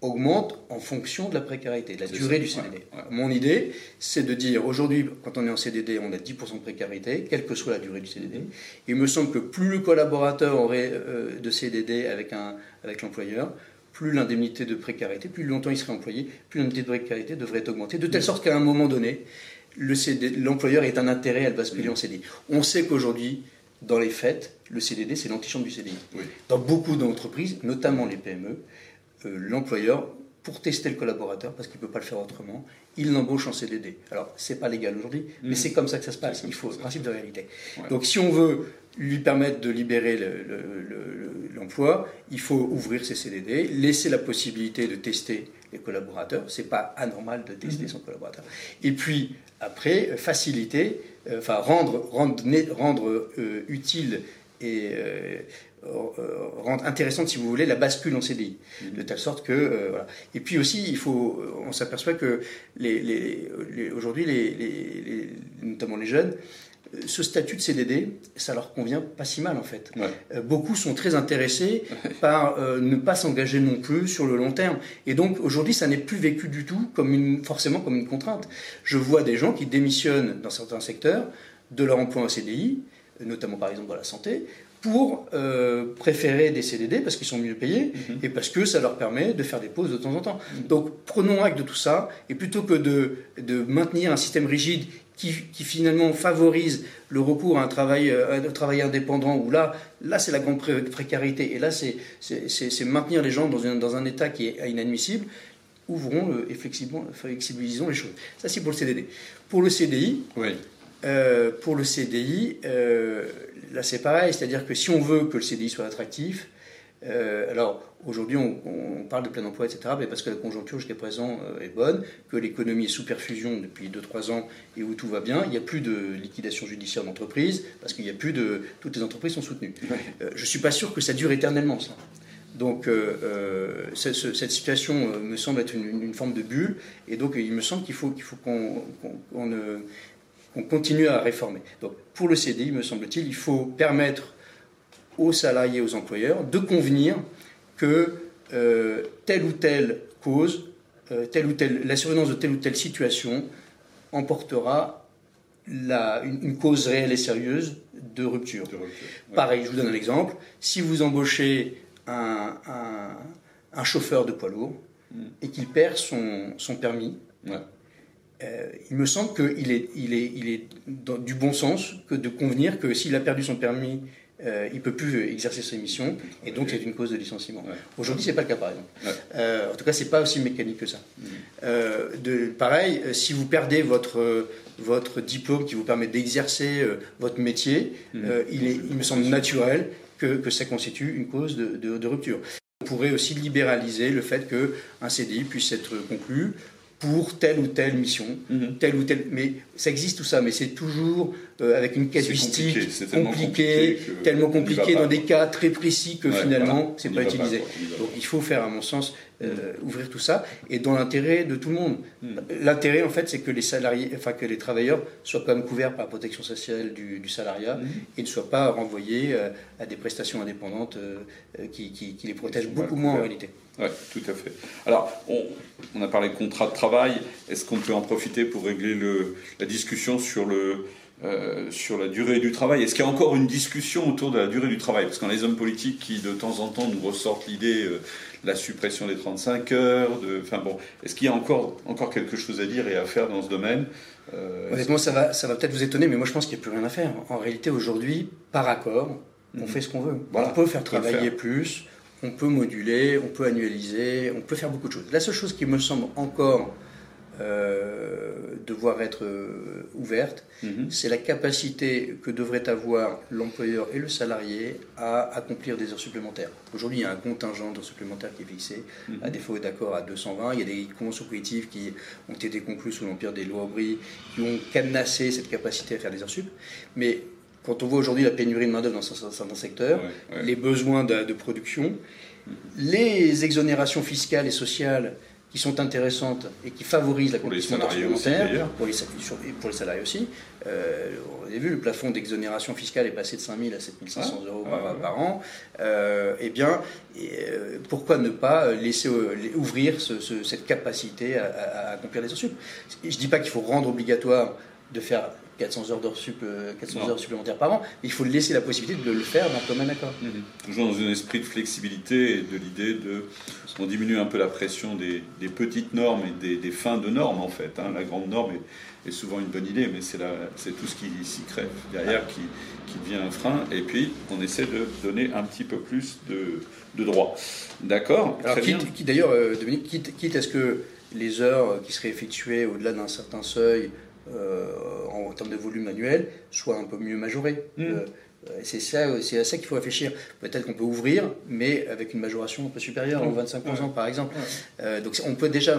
Speaker 2: augmente en fonction de la précarité, de la durée du CDD. Mon idée, c'est de dire aujourd'hui, quand on est en CDD, on a 10% de précarité, quelle que soit la durée du CDD. Il me semble que plus le collaborateur aurait euh, de CDD avec, un, avec l'employeur, plus l'indemnité de précarité, plus longtemps il serait employé, plus l'indemnité de précarité devrait augmenter, de telle sorte qu'à un moment donné, l'employeur est un intérêt à le basculer en CDI. On sait qu'aujourd'hui, dans les faits, le CDD, c'est l'antichambre du CDI. Dans beaucoup d'entreprises, notamment les PME, l'employeur, pour tester le collaborateur, parce qu'il ne peut pas le faire autrement, il l'embauche en CDD. Alors, c'est pas légal aujourd'hui, mais mm. c'est comme ça que ça se passe. Il faut, le principe de réalité. Donc, si on veut lui permettre de libérer l'emploi, il faut ouvrir ses CDD, laisser la possibilité de tester les collaborateurs. C'est pas anormal de tester mm-hmm. son collaborateur. Et puis, après, faciliter, euh, enfin, rendre, rendre, rendre euh, utile et euh, euh, rendre intéressante, si vous voulez, la bascule en CDI, de telle sorte que euh, voilà. Et puis aussi, il faut, on s'aperçoit que les, les, aujourd'hui, les, notamment les jeunes, ce statut de CDD, ça leur convient pas si mal en fait. beaucoup sont très intéressés par ne pas s'engager non plus sur le long terme. Et donc aujourd'hui, ça n'est plus vécu du tout comme une, forcément comme une contrainte. Je vois des gens qui démissionnent dans certains secteurs de leur emploi en CDI, notamment par exemple dans la santé, pour euh, préférer des CDD parce qu'ils sont mieux payés mhm. et parce que ça leur permet de faire des pauses de temps en temps. Mhm. Donc prenons acte de tout ça et plutôt que de, de maintenir un système rigide qui, qui, finalement favorise le recours à un travail, euh, un travail indépendant où là, là c'est la grande précarité et là c'est maintenir les gens dans un, dans un état qui est inadmissible, ouvrons euh, et flexibilisons les choses. Ça c'est pour le CDD. Pour le CDI, oui. Euh, pour le CDI, euh, là c'est pareil, c'est-à-dire que si on veut que le CDI soit attractif, euh, alors aujourd'hui on, parle de plein emploi, etc., mais parce que la conjoncture jusqu'à présent est bonne, que l'économie est sous perfusion depuis 2-3 ans et où tout va bien, il n'y a plus de liquidation judiciaire d'entreprise, parce qu'il n'y a plus de... Toutes les entreprises sont soutenues. je ne suis pas sûr que ça dure éternellement, ça. Donc cette situation me semble être une, forme de bulle, et donc il me semble qu'il faut qu'il faut qu'on on continue à réformer. Donc pour le CDI, me semble-t-il, il faut permettre aux salariés, aux employeurs, de convenir que euh, telle ou telle cause, euh, telle ou telle, la survenance de telle ou telle situation emportera une, cause réelle et sérieuse de rupture. Pareil, je vous donne un exemple. Si vous embauchez un, chauffeur de poids lourd mm. et qu'il perd son, permis, euh, il me semble qu'il est, il est, il est du bon sens que de convenir que s'il a perdu son permis, euh, il ne peut plus exercer ses missions, et donc c'est une cause de licenciement. Aujourd'hui, ce n'est pas le cas, par exemple. Euh, en tout cas, ce n'est pas aussi mécanique que ça. Mm. de, pareil, si vous perdez votre, votre diplôme qui vous permet d'exercer votre métier, mm. il, est, il me semble naturel que, que ça constitue une cause de, de, de rupture. On pourrait aussi libéraliser le fait qu'un CDI puisse être conclu pour telle ou telle mission, mhm. telle ou telle. Mais ça existe tout ça, mais c'est toujours euh, avec une casuistique compliquée, tellement compliqué, dans des cas très précis que finalement c'est pas utilisé. Donc il faut faire, à mon sens, euh, mhm. ouvrir tout ça et dans l'intérêt de tout le monde. Mhm. L'intérêt en fait, c'est que les salariés, enfin que les travailleurs soient quand même couverts par la protection sociale du, salariat et ne soient pas renvoyés euh, à des prestations indépendantes qui, qui, les protègent beaucoup moins en réalité.
Speaker 1: Oui, tout à fait. Alors, on, a parlé de contrat de travail. Est-ce qu'on peut en profiter pour régler le, la discussion sur, le, euh, sur la durée du travail Est-ce qu'il y a encore une discussion autour de la durée du travail? Parce qu'on a les hommes politiques qui, de temps en temps, nous ressortent l'idée euh, de la suppression des 35 heures. De, enfin bon, est-ce qu'il y a encore, encore quelque chose à dire et à faire dans ce domaine?
Speaker 2: Euh, Honnêtement, ça va, ça va peut-être vous étonner, mais moi je pense qu'il n'y a plus rien à faire. En réalité, aujourd'hui, par accord, on mhm. fait ce qu'on veut. On peut faire travailler plus on peut moduler, on peut annualiser, on peut faire beaucoup de choses. La seule chose qui me semble encore euh, devoir être euh, ouverte, mhm. c'est la capacité que devrait avoir l'employeur et le salarié à accomplir des heures supplémentaires. Aujourd'hui, il y a un contingent d'heures supplémentaires qui est fixé, mhm. à défaut d'accord à 220. Il y a des conventions collectives qui ont été conclues sous l'empire des lois Aubry, qui ont cadenassé cette capacité à faire des heures sup. Mais quand on voit aujourd'hui la pénurie de main-d'œuvre dans certains secteurs, les besoins de, production, les exonérations fiscales et sociales qui sont intéressantes et qui favorisent la compétition supplémentaire, pour les, pour les salariés aussi. Euh, on a vu, le plafond d'exonération fiscale est passé de 5 000 à 7 500 euros par, an. Euh, eh bien, euh, pourquoi ne pas laisser ouvrir cette capacité à, accomplir les heures Je ne dis pas qu'il faut rendre obligatoire de faire 400 heures, 400 heures supplémentaires par an. Il faut laisser la possibilité de le faire d'un commun accord.
Speaker 1: Mhm. Toujours dans un esprit de flexibilité et de l'idée de. On diminue un peu la pression des, petites normes et des, fins de normes, en fait. Hein. La grande norme est, souvent une bonne idée, mais c'est tout ce qui s'y crève derrière qui, qui, devient un frein. Et puis, on essaie de donner un petit peu plus de, de droits. D'accord?
Speaker 2: Alors, quitte, d'ailleurs, euh, Dominique, quitte, quitte à ce que les heures qui seraient effectuées au-delà d'un certain seuil euh, en termes de volume annuel soit un peu mieux majoré. Mmh. Euh, c'est à ça qu'il faut réfléchir. Peut-être qu'on peut ouvrir, mais avec une majoration un peu supérieure, en 25% mmh. par exemple. Euh, donc on peut déjà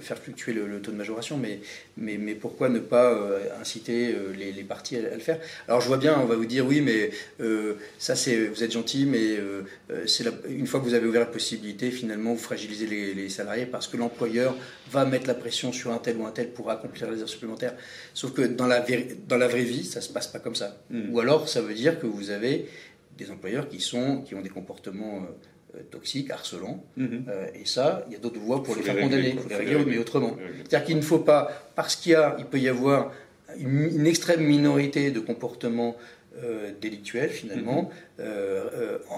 Speaker 2: faire fluctuer le, taux de majoration, mais, mais, mais pourquoi ne pas inciter les, les, partis à, le faire? Alors je vois bien, on va vous dire oui, mais ça c'est, vous êtes gentil, mais c'est une fois que vous avez ouvert la possibilité, finalement vous fragilisez les, les salariés parce que l'employeur va mettre la pression sur un tel ou un tel pour accomplir les heures supplémentaires. Sauf que dans la, dans la vraie vie, ça ne se passe pas comme ça. Hmm. Ou alors, ça veut dire que vous avez des employeurs qui, sont, qui ont des comportements euh, toxiques, harcelants. Hmm. Euh, et ça, il y a d'autres voies pour les faire condamner. Il faut les régler, mais autrement. C'est-à-dire qu'il ne faut pas, parce qu'il il peut y avoir une, extrême minorité de comportements euh, délictuels, finalement, hmm.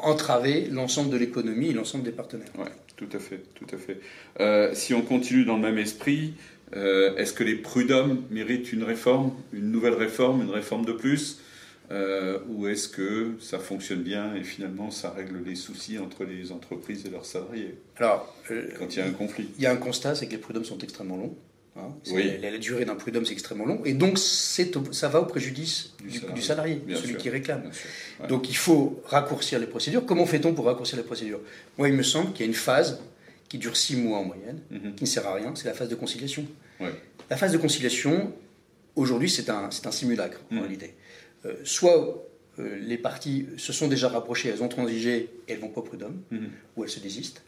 Speaker 2: entraver l'ensemble de l'économie et l'ensemble des partenaires.
Speaker 1: Tout à fait, tout à fait. Euh, si on continue dans le même esprit, euh, est-ce que les prud'hommes méritent une réforme, une nouvelle réforme, une réforme de plus? Euh, Ou est-ce que ça fonctionne bien et finalement ça règle les soucis entre les entreprises et leurs salariés
Speaker 2: Alors,
Speaker 1: quand il y a un conflit?
Speaker 2: Il y a un constat, c'est que les prud'hommes sont extrêmement longs. Hein. la, durée d'un prud'homme, c'est extrêmement long. Et donc, ça va au préjudice du, salarié, celui qui réclame. Donc, il faut raccourcir les procédures. Comment fait-on pour raccourcir les procédures? Moi, il me semble qu'il y a une phase qui dure six mois en moyenne, mhm. qui ne sert à rien, c'est la phase de conciliation. La phase de conciliation, aujourd'hui, c'est un, un, simulacre, en mhm. réalité. Euh, soit euh, les parties se sont déjà rapprochées, elles ont transigé et elles vont pas au prud'homme, mhm. ou elles se désistent.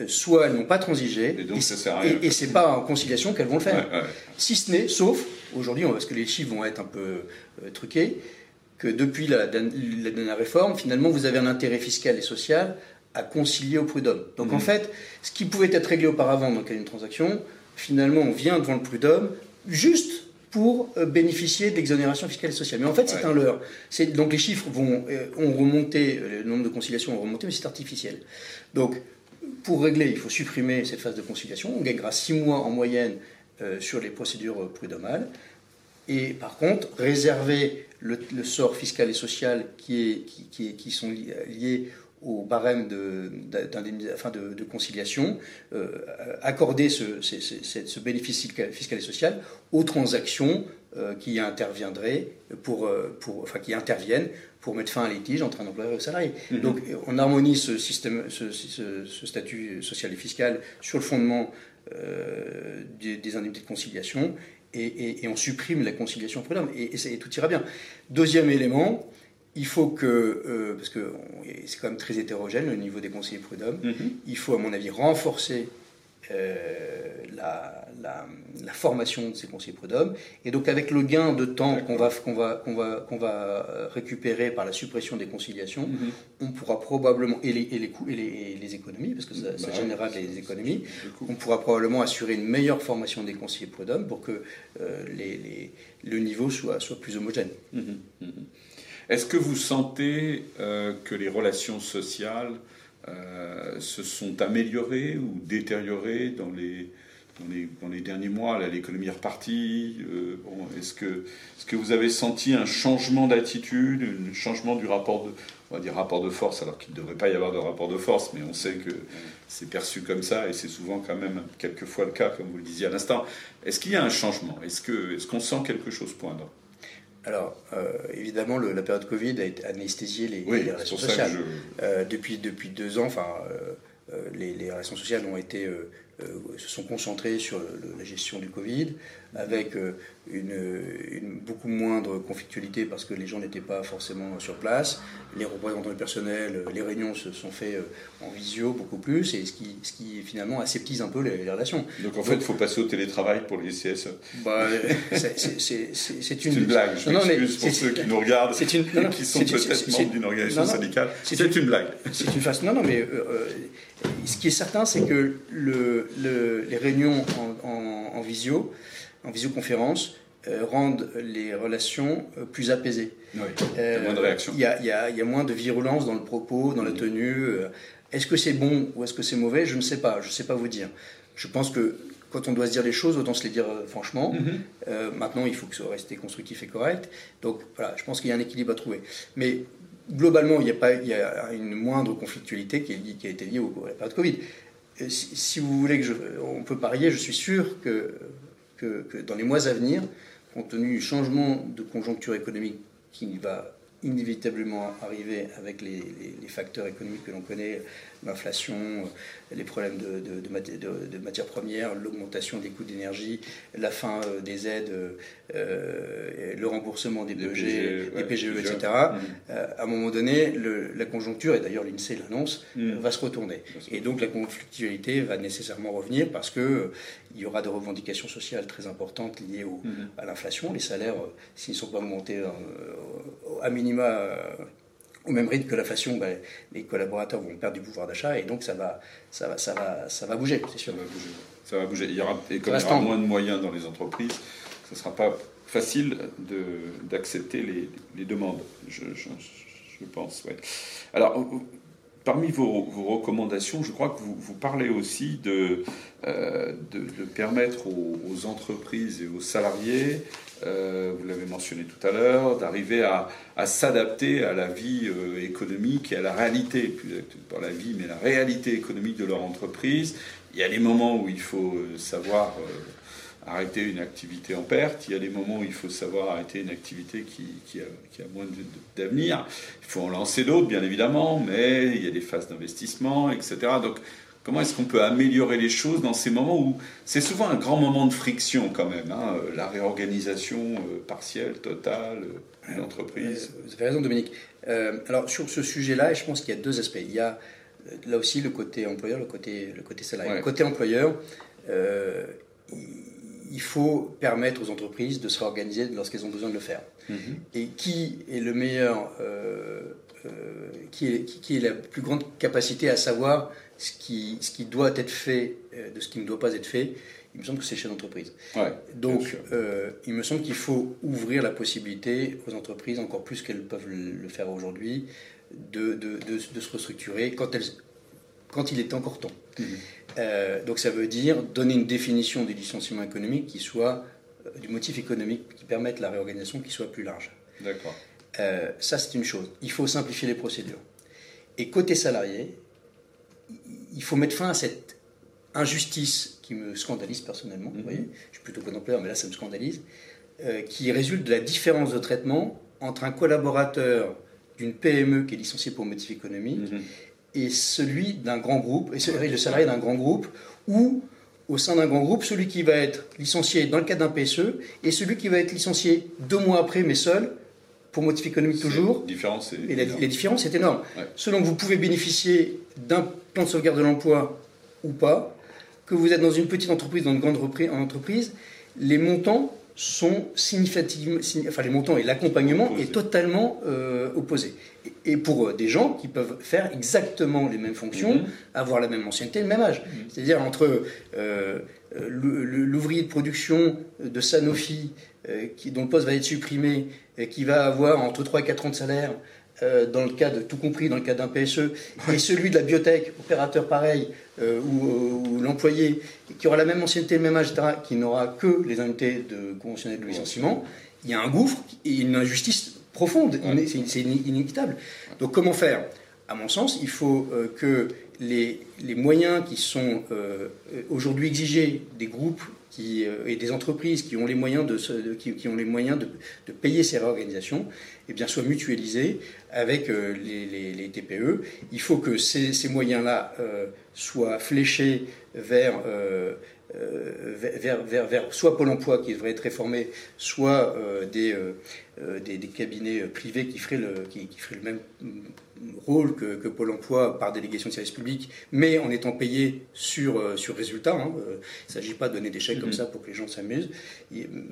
Speaker 2: Euh, soit elles n'ont pas transigé, et, ce c'est pas en conciliation qu'elles vont le faire. Si ce n'est, sauf, aujourd'hui, parce que les chiffres vont être un peu euh, truqués, que depuis la, dernière réforme, finalement, vous avez un intérêt fiscal et social à concilier au prud'homme. Donc en mhm. fait, ce qui pouvait être réglé auparavant dans le cas d'une transaction, finalement, on vient devant le prud'homme juste pour euh, bénéficier d'exonération fiscale et sociale. Mais en fait, c'est un leurre. Donc les chiffres vont, euh, ont remonté, euh, le nombre de conciliations ont remonté, mais c'est artificiel. Donc, pour régler, il faut supprimer cette phase de conciliation. On gagnera six mois en moyenne sur les procédures prud'homales. Et par contre, réserver le, sort fiscal et social qui, est, qui, qui sont liés au barème de, de, de, conciliation, euh, accorder ce, ce, bénéfice fiscal et social aux transactions euh, qui interviendraient pour, euh, pour, enfin, qui interviennent pour mettre fin à un litige entre un employeur et un salarié. Mhm. Donc on harmonise ce, système, ce, statut social et fiscal sur le fondement des, des, indemnités de conciliation et, et, on supprime la conciliation prud'homme et, et, tout ira bien. Deuxième élément, il faut que, euh, parce que c'est quand même très hétérogène au niveau des conseillers prud'hommes, mhm. il faut à mon avis renforcer euh, la, la, formation de ces conseillers prud'hommes. Et donc avec le gain de temps qu'on va, qu'on va, qu'on va, qu'on va euh, récupérer par la suppression des conciliations, mhm. on pourra probablement, et les, et les coûts et les, les, économies, parce que ça, ça bah générera des économies, on pourra probablement assurer une meilleure formation des conseillers prud'hommes pour que les, le niveau soit, soit plus homogène. Mhm.
Speaker 1: Est-ce que vous sentez euh, que les relations sociales euh, se sont améliorées ou détériorées dans les, derniers mois? L'économie est repartie. Euh, est-ce, que, vous avez senti un changement d'attitude, un changement du rapport de, on va dire rapport de force, alors qu'il ne devrait pas y avoir de rapport de force, mais on sait que c'est perçu comme ça, et c'est souvent quand même quelquefois le cas, comme vous le disiez à l'instant. Est-ce qu'il y a un changement? Est-ce qu'on sent quelque chose poindre?
Speaker 2: Alors, euh, évidemment, le, la période Covid a anesthésié les, les relations sociales. Euh, depuis, depuis deux ans, enfin, euh, les, les, relations sociales ont été se sont concentrés sur la gestion du Covid, avec euh, une, beaucoup moindre conflictualité parce que les gens n'étaient pas forcément sur place. Les représentants du personnel, les réunions se sont faites euh, en visio beaucoup plus, et ce qui, ce qui finalement aseptise un peu les, relations.
Speaker 1: Donc en fait, il faut passer au télétravail pour les CSE.
Speaker 2: Bah, c'est
Speaker 1: une... une... blague, je m'excuse pour ceux qui nous regardent et qui sont peut-être membres d'une organisation syndicale. C'est une, blague.
Speaker 2: C'est une façon... Non, non, mais ce qui est certain, c'est que le, les réunions en, visio, en visioconférence, rendent les relations plus apaisées.
Speaker 1: Oui, moins de réaction.
Speaker 2: Il y, y, a moins de virulence dans le propos, dans la tenue. Est-ce que c'est bon ou est-ce que c'est mauvais? Je ne sais pas, je ne sais pas vous dire. Je pense que quand on doit se dire les choses, autant se les dire euh, franchement. Mhm. Euh, maintenant, il faut que ce soit resté constructif et correct. Donc voilà, je pense qu'il y a un équilibre à trouver. Mais globalement, il y a, pas, il y a une moindre conflictualité qui, est, qui a été liée au, à la période Covid. Si, si, vous voulez que je, on peut parier, je suis sûr que, que dans les mois à venir, compte tenu du changement de conjoncture économique qui va inévitablement arriver avec les, facteurs économiques que l'on connaît, l'inflation, les problèmes de, de, matières premières, l'augmentation des coûts d'énergie, la fin euh, des aides, euh, le remboursement des PGE, des PGE, etc. à un moment donné, la conjoncture, et d'ailleurs l'INSEE l'annonce, mm. va se retourner. Et donc la conflictualité va nécessairement revenir parce que il y aura des revendications sociales très importantes liées au, mm-hmm. à l'inflation. Les salaires, euh, s'ils ne sont pas augmentés à minima au même rythme que l'inflation, ben, les collaborateurs vont perdre du pouvoir d'achat et donc ça va, ça va, ça va, ça va bouger, c'est sûr.
Speaker 1: Ça va bouger. Ça va bouger. Il y aura, et comme il y aura moins de moyens dans les entreprises, ce ne sera pas facile d'accepter les, les, demandes, je, je, je pense. Ouais. Alors, Parmi vos, recommandations, je crois que vous, parlez aussi de, euh, permettre aux, entreprises et aux salariés, euh, vous l'avez mentionné tout à l'heure, d'arriver à, s'adapter à la vie euh, économique et à la réalité, plus pas la vie, mais la réalité économique de leur entreprise. Il y a des moments où il faut savoir arrêter une activité en perte, il y a des moments où il faut savoir arrêter une activité qui, qui, a, qui a, moins d'avenir. Il faut en lancer d'autres, bien évidemment, mais il y a des phases d'investissement, etc. Donc, comment est-ce qu'on peut améliorer les choses dans ces moments où c'est souvent un grand moment de friction quand même, hein, la réorganisation euh, partielle, totale euh, d'une entreprise?
Speaker 2: Euh, Vous avez raison, Dominique. alors, sur ce sujet-là, je pense qu'il y a deux aspects. Il y a là aussi le côté employeur, le côté, le côté salarié. Le côté employeur, il faut permettre aux entreprises de se réorganiser lorsqu'elles ont besoin de le faire. Mhm. Et qui est le meilleur, euh, euh, qui, est, qui, est, la plus grande capacité à savoir ce qui, ce qui doit être fait euh, de ce qui ne doit pas être fait? Il me semble que c'est chez l'entreprise. Donc, il me semble qu'il faut ouvrir la possibilité aux entreprises, encore plus qu'elles peuvent le faire aujourd'hui, de, de, de, se restructurer quand, elles, quand il est encore temps. Mhm. Euh, donc ça veut dire donner une définition du licenciement économique qui soit euh, du motif économique qui permette la réorganisation qui soit plus large.
Speaker 1: D'accord.
Speaker 2: Euh, ça c'est une chose. Il faut simplifier les procédures. Et côté salarié, il faut mettre fin à cette injustice qui me scandalise personnellement. Vous mhm. voyez je suis plutôt contemplaire, mais là ça me scandalise, qui résulte de la différence de traitement entre un collaborateur d'une PME qui est licencié pour motif économique mhm et celui d'un grand groupe, et le salarié d'un grand groupe, ou au sein d'un grand groupe, celui qui va être licencié dans le cadre d'un PSE et celui qui va être licencié deux mois après, mais seul, pour motif économique toujours.
Speaker 1: Différence
Speaker 2: et la, les différences, c'est énorme. Selon que vous pouvez bénéficier d'un plan de sauvegarde de l'emploi ou pas, que vous êtes dans une petite entreprise, dans une grande entreprise, les montants sont significativement, enfin les montants et l'accompagnement est totalement euh, opposé. Et, pour euh, des gens qui peuvent faire exactement les mêmes fonctions, mhm. avoir la même ancienneté, le même âge. Mhm. C'est-à-dire entre euh, l'ouvrier de production de Sanofi, qui, dont le poste va être supprimé, et qui va avoir entre 3 et 4 ans de salaire, euh, dans le cas de tout compris dans le cas d'un PSE, et celui de la biotech, opérateur pareil, euh, ou, l'employé qui aura la même ancienneté, le même âge, etc., qui n'aura que les indemnités de conventionnelles de licenciement, il y a un gouffre et une injustice profonde. C'est inéquitable. Donc comment faire? À mon sens, il faut euh, que les, les, moyens qui sont aujourd'hui exigés des groupes qui, et des entreprises qui ont les moyens de, qui, ont les moyens de, payer ces réorganisations eh bien, soient mutualisés avec euh, les, TPE. Il faut que ces, moyens-là euh, soient fléchés vers, euh, vers, vers, vers, soit Pôle emploi qui devrait être réformé, soit des, des, cabinets privés qui feraient le, qui, feraient le même rôle que, Pôle emploi par délégation de service public, mais en étant payé sur, euh, sur résultat. Hein. Euh, il ne s'agit pas de donner des chèques comme mhm. ça pour que les gens s'amusent.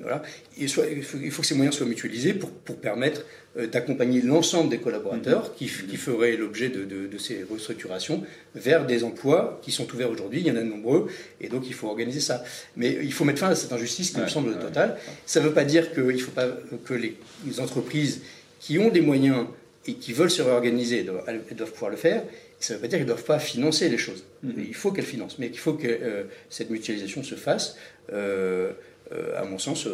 Speaker 2: Voilà. il, faut, que ces moyens soient mutualisés pour, pour permettre d'accompagner l'ensemble des collaborateurs mhm. qui, qui, feraient l'objet de, de, ces restructurations vers des emplois qui sont ouverts aujourd'hui. Il y en a de nombreux, et donc il faut organiser ça. Mais il faut mettre fin à cette injustice qui me semble totale. Ça ne veut pas dire qu'il ne faut pas que les entreprises qui ont des moyens et qui veulent se réorganiser doivent, elles doivent pouvoir le faire. Ça ne veut pas dire qu'ils ne doivent pas financer les choses. Mm-hmm. Il faut qu'elles financent, mais il faut que euh, cette mutualisation se fasse, euh, euh, à mon sens,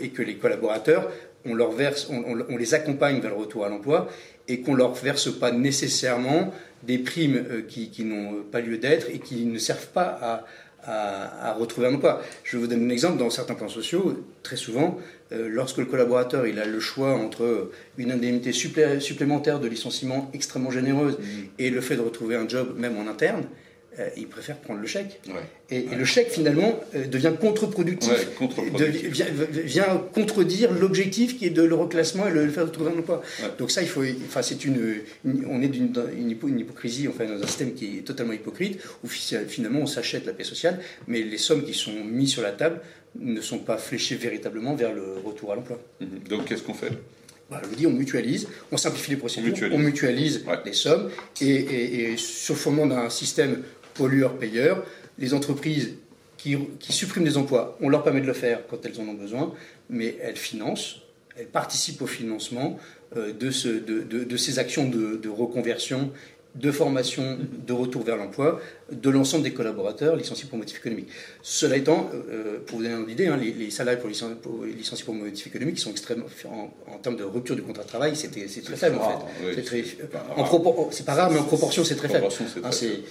Speaker 2: et que les collaborateurs, on, leur verse, on, les accompagne vers le retour à l'emploi et qu'on ne leur verse pas nécessairement des primes qui, qui n'ont pas lieu d'être et qui ne servent pas à, à, retrouver un emploi. Je vous donne un exemple. Dans certains plans sociaux, très souvent, euh, lorsque le collaborateur il a le choix entre une indemnité supplémentaire de licenciement extrêmement généreuse mmh. et le fait de retrouver un job même en interne, euh, il préfère prendre le chèque. Et, le chèque, finalement, euh, devient contre-productif, vient, contredire l'objectif qui est de le reclassement et le, faire retrouver un emploi. Donc ça, il faut, enfin, c'est une, on est d'une une, hypocrisie, enfin, dans un système qui est totalement hypocrite, où finalement on s'achète la paix sociale, mais les sommes qui sont mises sur la table ne sont pas fléchées véritablement vers le retour à l'emploi.
Speaker 1: Mhm. Donc qu'est-ce qu'on fait?
Speaker 2: Bah, je vous dis, on mutualise, on simplifie les procédures, on mutualise, les sommes, et, et, et sur le fondement d'un système pollueurs-payeurs, les entreprises qui, suppriment des emplois, on leur permet de le faire quand elles en ont besoin, mais elles financent, elles participent au financement euh, de, ces actions de, reconversion de formation, de retour vers l'emploi de l'ensemble des collaborateurs licenciés pour motif économique. Cela étant, euh, pour vous donner une idée, hein, les, les, salariés pour, licenciés pour motif économique sont extrêmement, en, termes de rupture du contrat de travail, c'est très faible en fait. c'est pas rare, mais en proportion c'est très faible. Hein, c'est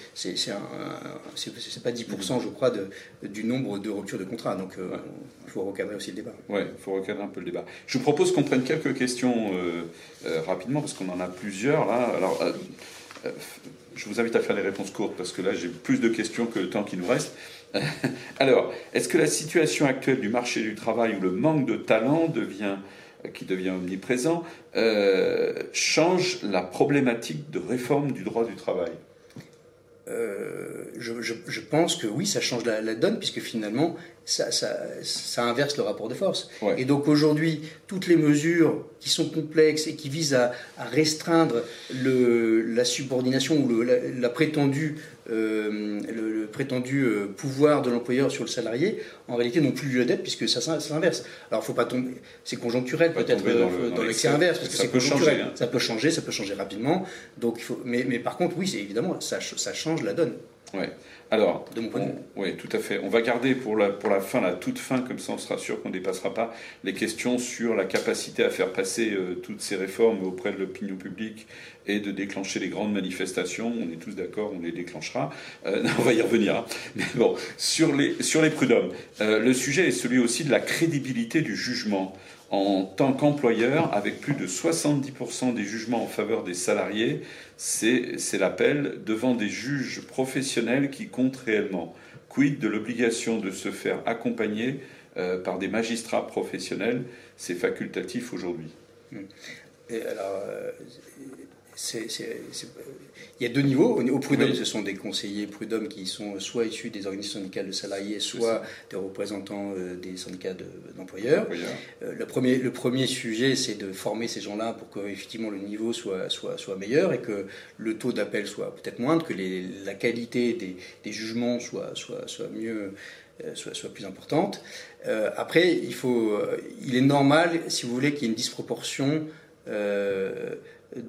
Speaker 2: pas 10% je crois de, du nombre de ruptures de contrat, donc euh, il faut recadrer aussi le débat.
Speaker 1: Oui, il faut recadrer un peu le débat. Je vous propose qu'on prenne quelques questions euh, rapidement, parce qu'on en a plusieurs là. Alors, euh, je vous invite à faire des réponses courtes parce que là j'ai plus de questions que le temps qui nous reste. Alors, est-ce que la situation actuelle du marché du travail où le manque de talent qui devient omniprésent euh, change la problématique de réforme du droit du travail?
Speaker 2: Euh, je, pense que oui, ça change la, donne, puisque finalement, ça, inverse le rapport de force. Et donc aujourd'hui, toutes les mesures qui sont complexes et qui visent à, restreindre la subordination ou la, prétendue euh, le, prétendu euh, pouvoir de l'employeur sur le salarié, en réalité n'ont plus lieu d'être puisque ça, s'inverse. Alors faut pas tomber, c'est conjoncturel peut-être euh, dans, l'excès inverse parce que c'est conjoncturel. Changer, hein. Ça peut changer, ça peut changer rapidement. Donc il faut, mais, mais par contre oui, c'est évidemment ça, ça change la donne.
Speaker 1: Ouais. Alors, oui, tout à fait. On va garder pour la, pour la fin, la toute fin, comme ça on sera sûr qu'on ne dépassera pas, les questions sur la capacité à faire passer euh, toutes ces réformes auprès de l'opinion publique et de déclencher les grandes manifestations. On est tous d'accord, on les déclenchera. Euh, on va y revenir. Hein. Mais bon, sur les, prud'hommes, euh, le sujet est celui aussi de la crédibilité du jugement en tant qu'employeur, avec plus de 70% des jugements en faveur des salariés, c'est l'appel devant des juges professionnels qui comptent réellement. Quid de l'obligation de se faire accompagner euh, par des magistrats professionnels? C'est facultatif aujourd'hui.
Speaker 2: Il y a deux niveaux. Au prud'homme, ce sont des conseillers prud'homme qui sont soit issus des organisations syndicales de salariés, soit des représentants euh, des syndicats d'employeurs. Euh, le, premier, le premier sujet, c'est de former ces gens-là pour que effectivement le niveau soit, soit, soit meilleur et que le taux d'appel soit peut-être moindre, que les, la qualité des, des jugements soit, soit, soit mieux. Euh, soit, soit, plus importante. après, il, faut, il est normal, si vous voulez, qu'il y ait une disproportion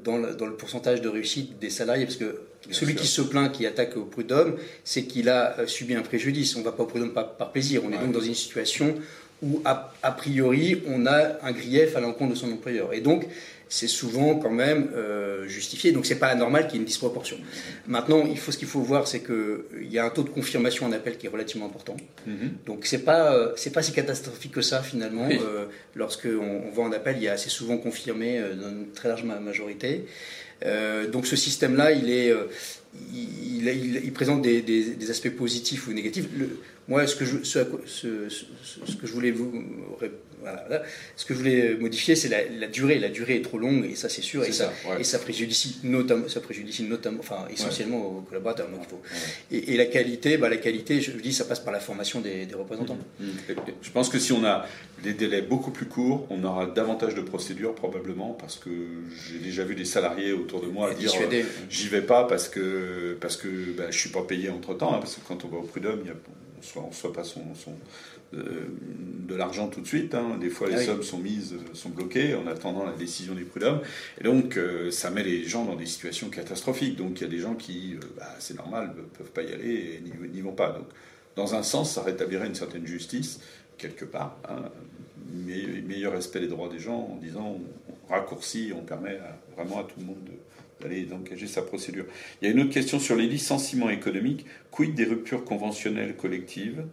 Speaker 2: dans le, pourcentage de réussite des salariés, parce que celui qui se plaint, qui attaque au prud'homme, c'est qu'il a euh, subi un préjudice. On ne va pas au prud'homme par, par, plaisir. On est donc dans une situation où, a, a, priori, on a un grief à l'encontre de son employeur. Et donc, c'est souvent quand même euh, justifié. Donc c'est pas anormal qu'il y ait une disproportion. Maintenant, il faut ce qu'il faut voir, c'est qu'il y a un taux de confirmation en appel qui est relativement important. Mm-hmm. Donc c'est pas euh, c'est pas si catastrophique que ça finalement. Euh, lorsque on, va en appel, il y a assez souvent confirmé dans une très large majorité. donc ce système-là, il est il, il, présente des, des, aspects positifs ou négatifs. Le, Moi, ce que je, ce, que je voulais vous ce que je voulais modifier, c'est la, durée. La durée est trop longue, et ça, c'est sûr, et ça, et ça préjudicie notamment, ça préjudicie notamment, enfin, essentiellement aux collaborateurs. Donc. Et, la qualité, bah, la qualité, je dis, ça passe par la formation des, représentants.
Speaker 1: Mmh. Mmh. Je pense que si on a des délais beaucoup plus courts, on aura davantage de procédures probablement, parce que j'ai déjà vu des salariés autour de moi dire euh, j'y vais pas parce que parce que bah, je suis pas payé entre temps, hein, parce que quand on va au prud'homme, il y a, on ne soit pas son, son de l'argent tout de suite. Hein. Des fois, les ah sommes sont mises, sont bloquées en attendant la décision des prud'hommes. Et donc, euh, ça met les gens dans des situations catastrophiques. Donc, il y a des gens qui, euh, bah, c'est normal, ne peuvent pas y aller et n'y vont pas. Donc, dans un sens, ça rétablirait une certaine justice, quelque part. Hein. Mais meilleur respect des droits des gens en disant on raccourcit, on permet vraiment à tout le monde d'aller engager sa procédure. Il y a une autre question sur les licenciements économiques. Quid des ruptures conventionnelles collectives?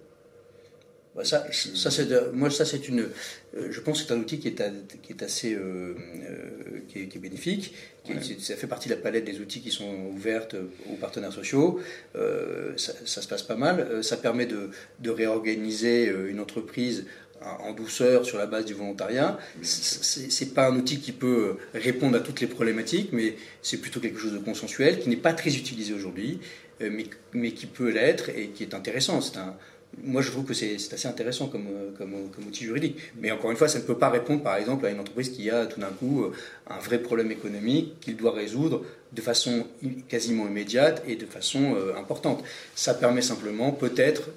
Speaker 2: Ça, ça c'est moi ça c'est une, euh, je pense que c'est un outil qui est, qui est assez, euh, euh, qui, est, bénéfique. ça fait partie de la palette des outils qui sont ouvertes aux partenaires sociaux. Ça, se passe pas mal. Ça permet de, de réorganiser une entreprise en douceur sur la base du volontariat. C'est pas un outil qui peut répondre à toutes les problématiques, mais c'est plutôt quelque chose de consensuel qui n'est pas très utilisé aujourd'hui, mais, mais, qui peut l'être et qui est intéressant. C'est un moi, je trouve que c'est assez intéressant comme, comme, outil juridique. Mais encore une fois, ça ne peut pas répondre, par exemple, à une entreprise qui a tout d'un coup un vrai problème économique qu'il doit résoudre de façon quasiment immédiate et de façon euh, importante. Ça permet simplement, peut-être,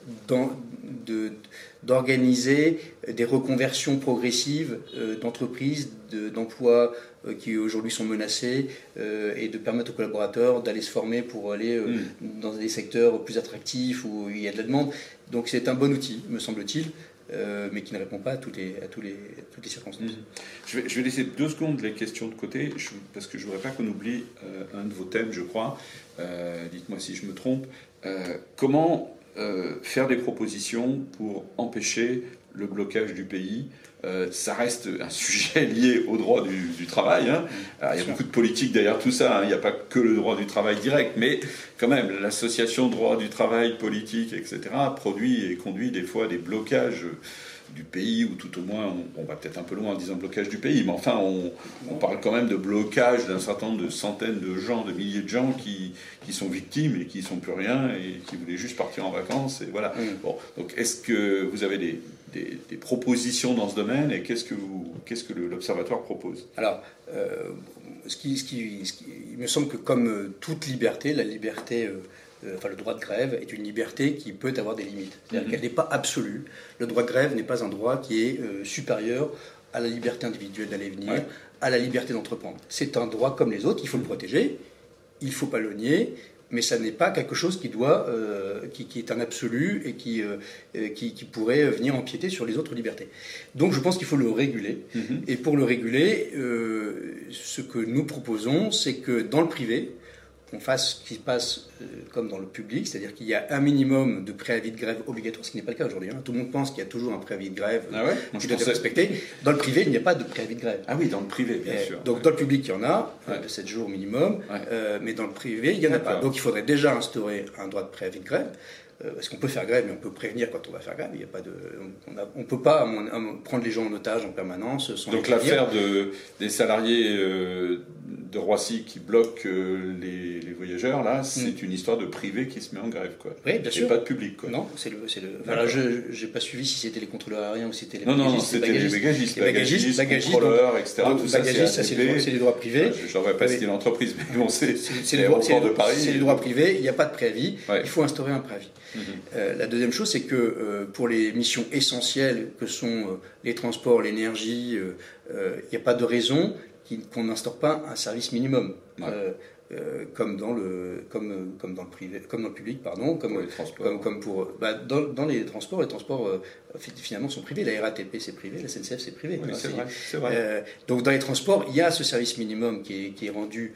Speaker 2: d'organiser des reconversions progressives euh, d'entreprises, d'emplois euh, qui aujourd'hui sont menacés et de permettre aux collaborateurs d'aller se former pour aller mm. dans des secteurs plus attractifs où il y a de la demande. Donc c'est un bon outil, me semble-t-il. Euh, mais qui ne répond pas à, toutes les, à, tous les, toutes les circonstances.
Speaker 1: Je, vais, je, vais, laisser deux secondes les questions de côté, parce que je ne voudrais pas qu'on oublie euh, un de vos thèmes, je crois. Euh, dites-moi si je me trompe. comment faire des propositions pour empêcher le blocage du pays euh, ça reste un sujet lié au droit du, travail. Hein. il y a beaucoup de politique derrière tout ça. Hein. Il n'y a pas que le droit du travail direct, mais quand même, l'association droit du travail, politique, etc., produit et conduit des fois des blocages du pays, ou tout au moins, on, va peut-être un peu loin en disant blocage du pays, mais enfin, on, parle quand même de blocage d'un certain nombre de centaines de gens, de milliers de gens qui, qui sont victimes et qui ne sont plus rien et qui voulaient juste partir en vacances. Et voilà. Mm. Bon, donc est-ce que vous avez des, des, propositions dans ce domaine et qu'est-ce que, qu'est-ce que l'Observatoire propose?
Speaker 2: Alors, euh, ce, qui, ce, qui, il me semble que comme euh, toute liberté, la liberté, euh, enfin le droit de grève est une liberté qui peut avoir des limites. C'est-à-dire mm-hmm. qu'elle n'est pas absolue. Le droit de grève n'est pas un droit qui est supérieur à la liberté individuelle d'aller venir, à la liberté d'entreprendre. C'est un droit comme les autres, il faut le protéger, il ne faut pas le nier, mais ça n'est pas quelque chose qui doit, euh, qui, est un absolu et qui, euh, qui, pourrait venir empiéter sur les autres libertés. Donc je pense qu'il faut le réguler. Mm-hmm. Et pour le réguler, euh, ce que nous proposons, c'est que dans le privé, qu'on fasse ce qui se passe euh, comme dans le public, c'est-à-dire qu'il y a un minimum de préavis de grève obligatoire, ce qui n'est pas le cas aujourd'hui. Hein. Tout le monde pense qu'il y a toujours un préavis de grève
Speaker 1: ah
Speaker 2: qui doit être respecté. Dans le privé, il n'y a pas de préavis de grève.
Speaker 1: Ah oui, dans le privé, bien sûr.
Speaker 2: Donc dans le public, il y en a, de 7 jours minimum, euh, mais dans le privé, il n'y en a pas. Donc il faudrait déjà instaurer un droit de préavis de grève. Euh, parce qu'on peut faire grève, mais on peut prévenir quand on va faire grève. Il y a pas de, on ne peut pas prendre les gens en otage en permanence.
Speaker 1: Donc l'affaire de, des salariés euh, de Roissy qui bloquent euh, les, voyageurs, là, c'est mm. une histoire de privé qui se met en grève. Quoi.
Speaker 2: Oui, bien sûr.
Speaker 1: pas de public. Quoi.
Speaker 2: Non, c'est le. le... je n'ai pas suivi si c'était les contrôleurs aériens ou si c'était les
Speaker 1: non, Non, c'était les bagagistes. Les
Speaker 2: bagagistes,
Speaker 1: bagagistes contrôleurs, etc.
Speaker 2: tout ça, c'est les droits privés.
Speaker 1: Je n'aurais pas cité l'entreprise, mais bon, c'est les.
Speaker 2: C'est les droits privés, il n'y a pas de préavis. Il faut instaurer un préavis. Euh, la deuxième chose, c'est que euh, pour les missions essentielles que sont euh, les transports, l'énergie, il n'y a pas de raison qu'on n'instaure pas un service minimum. comme dans le comme comme dans le privé comme dans le public pardon comme comme, comme, pour bah, dans, les transports les transports finalement sont privés. La RATP c'est privé la SNCF c'est privé.
Speaker 1: C'est vrai,
Speaker 2: donc dans les transports il y a ce service minimum qui est, qui est rendu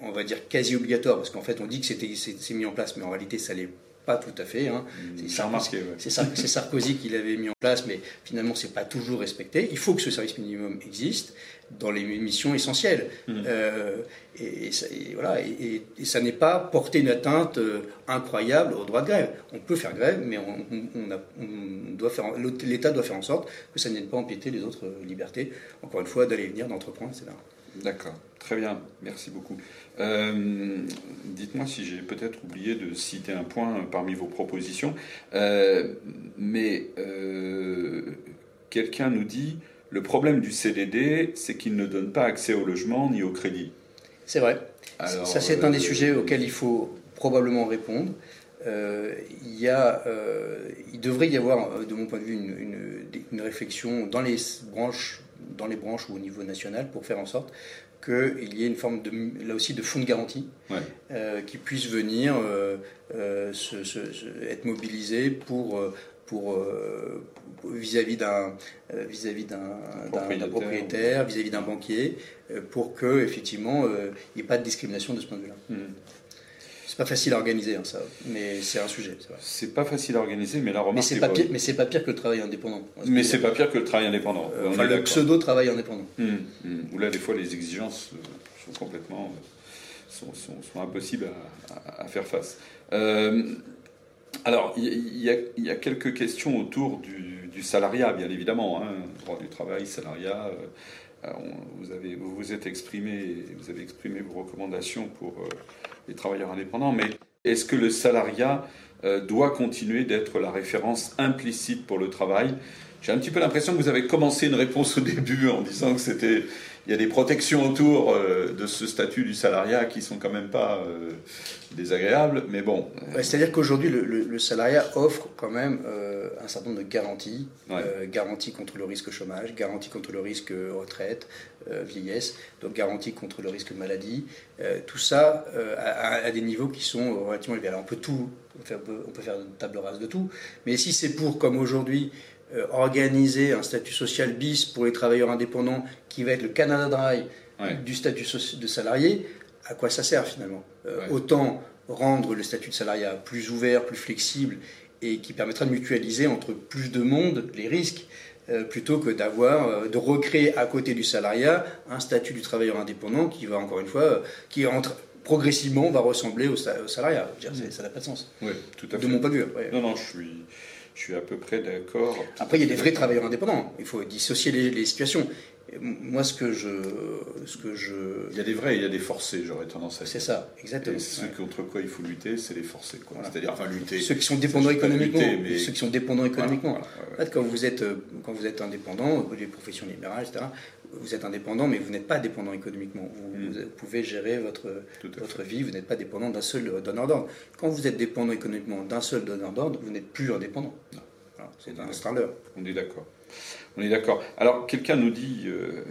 Speaker 2: on va dire quasi obligatoire parce qu'en fait on dit que c'était c'est mis en place mais en réalité ça l'est pas tout à fait. Hein.
Speaker 1: Mmh, c'est remarqué.
Speaker 2: C'est Sarkozy qui l'avait mis en place, mais finalement, c'est pas toujours respecté. Il faut que ce service minimum existe dans les missions essentielles. Mmh. Euh, et, voilà, et, ça n'est pas porter une atteinte euh, incroyable au droit de grève. On peut faire grève, mais on, doit faire, l'État doit faire en sorte que ça n'aide pas empiéter les autres libertés. Encore une fois, d'aller venir, d'entreprendre, etc.
Speaker 1: D'accord, très bien, merci beaucoup. Euh, dites-moi si j'ai peut-être oublié de citer un point parmi vos propositions, euh, mais euh, quelqu'un nous dit le problème du CDD, c'est qu'il ne donne pas accès au logement ni au crédit.
Speaker 2: C'est vrai. Ça, c'est un des sujets auxquels il faut probablement répondre. il, y a, il devrait y avoir, de mon point de vue, une, une réflexion dans les branches dans les branches ou au niveau national pour faire en sorte qu'il y ait une forme de, là aussi de fonds de garantie euh, qui puisse venir euh, euh, être mobilisé pour pour vis-à-vis d'un vis-à-vis d'un propriétaire, vis-à-vis d'un banquier, pour que effectivement il n'y ait pas de discrimination de ce point de vue-là. Mmh. C'est pas facile à organiser, hein, ça, mais c'est un sujet.
Speaker 1: C'est pas facile à organiser, mais la remarque.
Speaker 2: Mais c'est pas, pire, mais c'est pas pire que le travail indépendant.
Speaker 1: Mais c'est pas pire que le travail indépendant.
Speaker 2: Euh, enfin, le pseudo travail indépendant.
Speaker 1: Hum, hum. Où là, des fois, les exigences euh, sont complètement euh, sont, sont, impossibles à, à, faire face. alors, il y, y, a quelques questions autour du, du salariat, bien évidemment, hein, droit du travail, salariat. Vous avez vous, vous êtes exprimé, vous avez exprimé vos recommandations pour les travailleurs indépendants, mais est-ce que le salariat euh, doit continuer d'être la référence implicite pour le travail? J'ai un petit peu l'impression que vous avez commencé une réponse au début en disant que c'était il y a des protections autour euh, de ce statut du salariat qui sont quand même pas euh, désagréables, mais bon.
Speaker 2: C'est-à-dire qu'aujourd'hui, le, salariat offre quand même euh, un certain nombre de garanties, garanties contre le risque chômage, garanties contre le risque retraite, vieillesse, donc garanties contre le risque maladie. tout ça à, des niveaux qui sont relativement élevés. Alors on peut tout, faire, on peut faire une table rase de tout, mais si c'est pour, comme aujourd'hui, organiser un statut social bis pour les travailleurs indépendants qui va être le Canada Dry du statut de salarié, à quoi ça sert finalement euh, Autant rendre le statut de salariat plus ouvert, plus flexible et qui permettra de mutualiser entre plus de monde les risques. Euh, plutôt que d'avoir de recréer à côté du salariat un statut du travailleur indépendant qui va encore une fois qui entre progressivement va ressembler au, salariat. Mm. Ça n'a pas de sens.
Speaker 1: Oui, tout à
Speaker 2: fait. De mon point de vue.
Speaker 1: Non, non, je suis, je suis à peu près d'accord.
Speaker 2: Après, il y a des vrais travailleurs indépendants. Il faut dissocier les, situations. moi, ce que je, ce que je,
Speaker 1: il y a des vrais, il y a des forcés. J'aurais tendance à dire.
Speaker 2: C'est ça, exactement. Et
Speaker 1: ce contre quoi il faut lutter, c'est les forcés. C'est-à-dire, enfin, lutter.
Speaker 2: Ceux qui sont dépendants économiquement. mais... Ceux qui sont dépendants économiquement. en fait, quand vous êtes, euh, quand vous êtes indépendant, les professions libérales, etc vous êtes indépendant, mais vous n'êtes pas dépendant économiquement. Vous, mm. pouvez gérer votre, votre vie, vous n'êtes pas dépendant d'un seul donneur d'ordre. Quand vous êtes dépendant économiquement d'un seul donneur d'ordre, vous n'êtes plus indépendant. C'est un standard.
Speaker 1: On est d'accord. On est d'accord. Alors, quelqu'un nous dit, euh,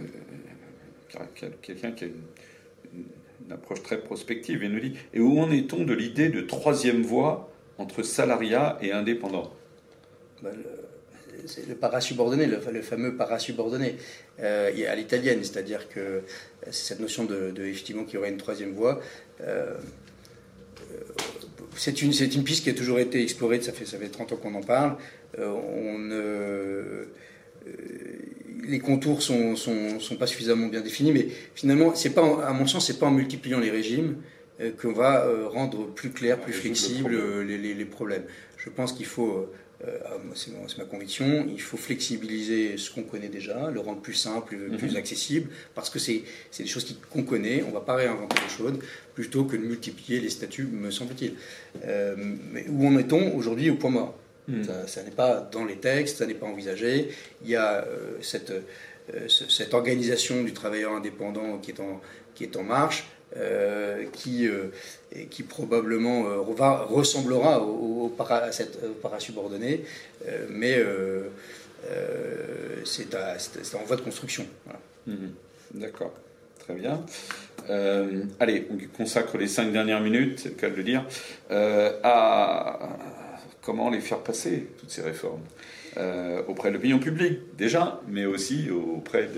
Speaker 1: quelqu'un qui a une, approche très prospective, et nous dit, et où en est-on de l'idée de troisième voie entre salariat et indépendant?
Speaker 2: Bah, le parasubordonné, le, le fameux parasubordonné euh, à l'italienne, c'est-à-dire que c'est cette notion de, effectivement qu'il y aurait une troisième voie. Euh, c'est une, une, piste qui a toujours été explorée, ça fait, ça fait 30 ans qu'on en parle. Euh, on, les contours sont, sont, sont, pas suffisamment bien définis, mais finalement, c'est pas, à mon sens, c'est pas en multipliant les régimes qu'on va rendre plus clair, plus flexible les, les, les, problèmes. Je pense qu'il faut euh, ah, c'est ma conviction, il faut flexibiliser ce qu'on connaît déjà, le rendre plus simple, plus mhm. accessible, parce que c'est des choses qu'on connaît, on ne va pas réinventer les choses, plutôt que de multiplier les statuts, me semble-t-il. Euh, mais où en est-on aujourd'hui au point mort? Mhm. Ça, n'est pas dans les textes, ça n'est pas envisagé. Il y a euh, cette, cette organisation du travailleur indépendant qui est en, qui est en marche. Euh, qui, euh, qui probablement euh, ressemblera au, à cette parasubordonnée, mais c'est en voie de construction.
Speaker 1: Mhm. D'accord, très bien. allez, on consacre les cinq dernières minutes, c'est le cas de le dire, à comment les faire passer, toutes ces réformes. auprès de l'opinion publique déjà, mais aussi auprès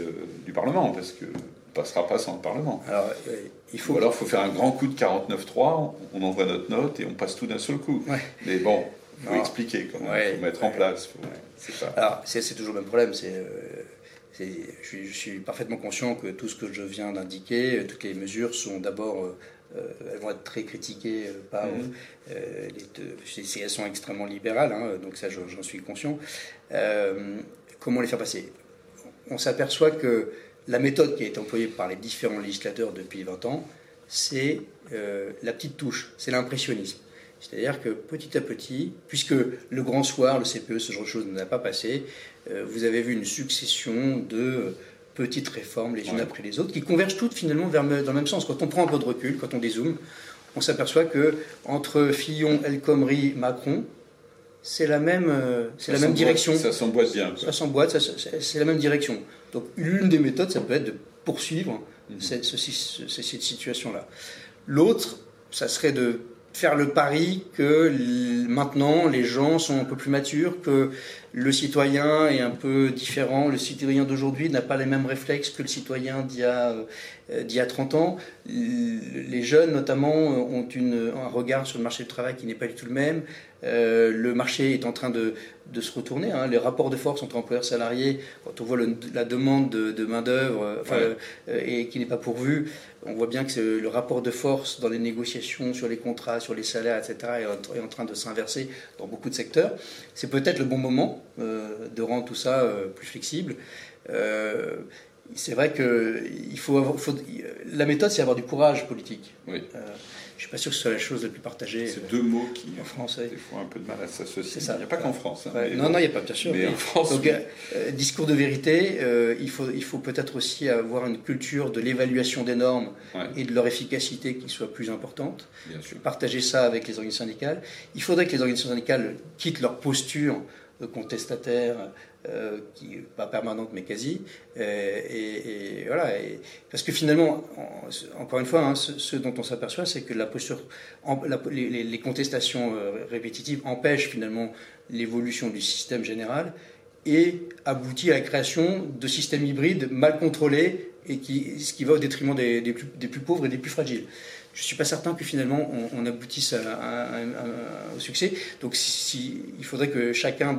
Speaker 1: du Parlement, parce que passera pas sans le Parlement.
Speaker 2: Alors, il faut...
Speaker 1: Ou alors il faut faire un grand coup de 49.3, on envoie notre note et on passe tout d'un seul coup. Mais bon, il faut expliquer comment, il faut mettre en place.
Speaker 2: Alors, c'est toujours le même problème. C'est je, suis, parfaitement conscient que tout ce que je viens d'indiquer, toutes les mesures sont d'abord, euh, euh, elles vont être très critiquées euh, par les, si elles sont extrêmement libérales, hein, donc ça j'en suis conscient. comment les faire passer? On s'aperçoit que la méthode qui a été employée par les différents législateurs depuis 20 ans, c'est la petite touche, c'est l'impressionnisme. C'est-à-dire que petit à petit, puisque le grand soir, le CPE, ce genre de choses n'a pas passé, euh, vous avez vu une succession de petites réformes les unes après les autres qui convergent toutes finalement vers, dans le même sens. Quand on prend un peu de recul, quand on dézoome, on s'aperçoit que entre Fillon, El Khomri, Macron, c'est la même, euh, c'est la même direction.
Speaker 1: Ça s'emboîte bien.
Speaker 2: Ça s'emboîte, c'est la même direction. Donc l'une des méthodes, ça peut être de poursuivre mhm. cette, cette situation-là. L'autre, ça serait de faire le pari que maintenant les gens sont un peu plus matures, que le citoyen est un peu différent, le citoyen d'aujourd'hui n'a pas les mêmes réflexes que le citoyen d'il y a euh, d'il y a 30 ans. Les jeunes, notamment, ont une, un regard sur le marché du travail qui n'est pas du tout le même. Euh, le marché est en train de, de se retourner. Hein. Les rapports de force entre employeurs salariés, quand on voit la demande de, main-d'œuvre euh, et qui n'est pas pourvue, on voit bien que le rapport de force dans les négociations sur les contrats, sur les salaires, etc., est en, train de s'inverser dans beaucoup de secteurs. C'est peut-être le bon moment de rendre tout ça plus flexible c'est vrai que il faut, la méthode, c'est avoir du courage politique. Oui. Euh, je suis pas sûr que ce soit la chose la plus partagée.
Speaker 1: C'est deux mots qui en français. des fois un peu de mal à s'associer. Il n'y a pas qu'en France.
Speaker 2: Hein, non, non, il n'y a pas, bien sûr.
Speaker 1: Mais, en France,
Speaker 2: donc, euh, discours de vérité, euh, il faut, il faut peut-être aussi avoir une culture de l'évaluation des normes et de leur efficacité qui soit plus importante. Bien sûr. Partager ça avec les organisations syndicales. Il faudrait que les organisations syndicales quittent leur posture de contestataire, euh, qui pas permanente mais quasi. Euh, et, voilà, parce que finalement, encore une fois, hein, ce, dont on s'aperçoit, c'est que la posture, les, contestations euh, répétitives empêchent finalement l'évolution du système général et aboutit à la création de systèmes hybrides mal contrôlés et qui, ce qui va au détriment des, des, plus, pauvres et des plus fragiles je ne suis pas certain que finalement on, aboutisse au succès. Donc il faudrait que chacun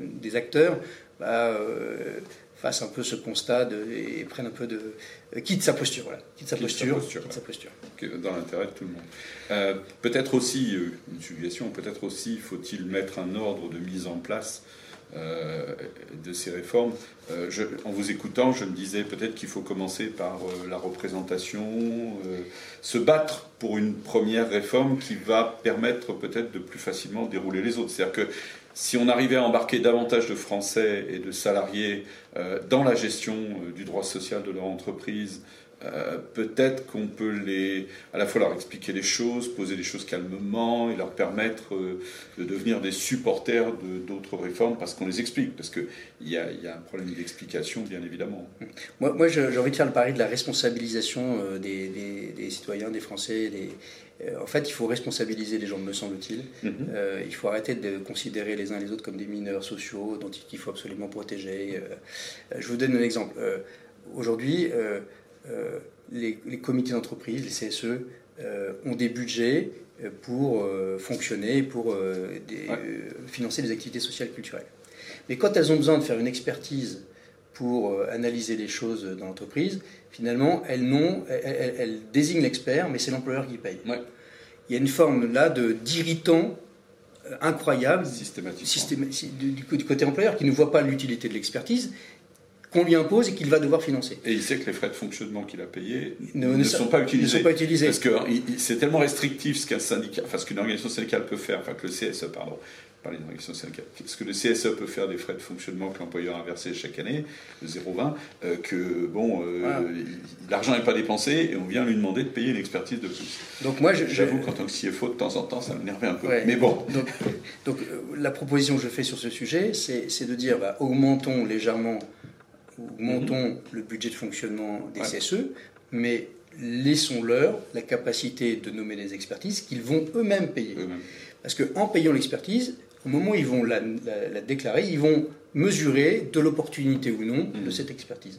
Speaker 2: des acteurs bah, euh, fasse un peu ce constat et prenne un peu de euh, quitte sa posture, voilà, quitte sa posture, sa posture,
Speaker 1: dans l'intérêt de tout le monde. Euh, peut-être aussi une suggestion, peut-être aussi faut-il mettre un ordre de mise en place de ces réformes. en vous écoutant, je me disais peut-être qu'il faut commencer par la représentation, se battre pour une première réforme qui va permettre peut-être de plus facilement dérouler les autres. C'est-à-dire que si on arrivait à embarquer davantage de Français et de salariés euh, dans la gestion euh, du droit social de leur entreprise, euh, peut-être qu'on peut les, à la fois leur expliquer les choses, poser les choses calmement et leur permettre de devenir des supporters d'autres réformes parce qu'on les explique, parce qu'il y a, y a un problème d'explication, bien évidemment.
Speaker 2: Moi, moi j'ai envie de faire le pari de la responsabilisation des, des, des citoyens, des Français, des, en fait, il faut responsabiliser les gens, me semble-t-il. Mhm. Euh, il faut arrêter de considérer les uns les autres comme des mineurs sociaux dont il faut absolument protéger. Euh, je vous donne un exemple. Aujourd'hui, les, comités d'entreprise, les CSE, ont des budgets pour fonctionner, pour financer des activités sociales et culturelles. Mais quand elles ont besoin de faire une expertise pour analyser les choses dans l'entreprise, finalement, elles, désignent l'expert, mais c'est l'employeur qui paye. Il y a une forme là de d'irritant euh, incroyable du, côté employeur qui ne voit pas l'utilité de l'expertise qu'on lui impose et qu'il va devoir financer.
Speaker 1: Et il sait que les frais de fonctionnement qu'il a payés ne, sont pas utilisés.
Speaker 2: Ne sont pas utilisés.
Speaker 1: Parce que c'est tellement restrictif ce qu'un syndicat, enfin ce qu'une organisation syndicale peut faire, enfin que le CSE, pardon, parler syndicale, ce que le CSE peut faire des frais de fonctionnement que l'employeur a versés chaque année, de 0,20, euh, que bon, euh, l'argent n'est pas dépensé et on vient lui demander de payer une expertise de plus. Donc moi, j'avoue qu'en tant que CFO, de temps en temps, ça m'énervait un peu. Mais bon.
Speaker 2: Donc, donc euh, la proposition que je fais sur ce sujet, c'est de dire, bah, augmentons légèrement, augmentons le budget de fonctionnement des CSE, mais laissons-leur la capacité de nommer des expertises qu'ils vont eux-mêmes payer. Parce qu'en payant l'expertise, au moment où ils vont la, déclarer, ils vont mesurer de l'opportunité ou non de mmh. cette expertise.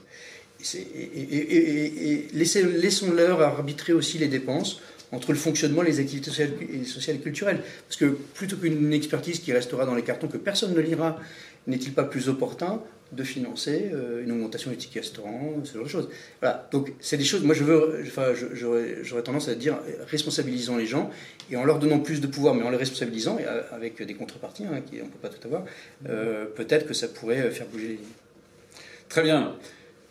Speaker 2: et, laissons-leur arbitrer aussi les dépenses entre le fonctionnement, les activités sociales et, culturelles. Parce que plutôt qu'une expertise qui restera dans les cartons que personne ne lira, n'est-il pas plus opportun de financer euh, une augmentation du ticket restaurant, ce genre de choses. Voilà. Donc, c'est des choses, moi, je veux, enfin, j'aurais tendance à dire, responsabilisons les gens, et en leur donnant plus de pouvoir, mais en les responsabilisant, et avec des contreparties, hein, qui, on ne peut pas tout avoir, euh, peut-être que ça pourrait faire bouger les lignes.
Speaker 1: Très bien.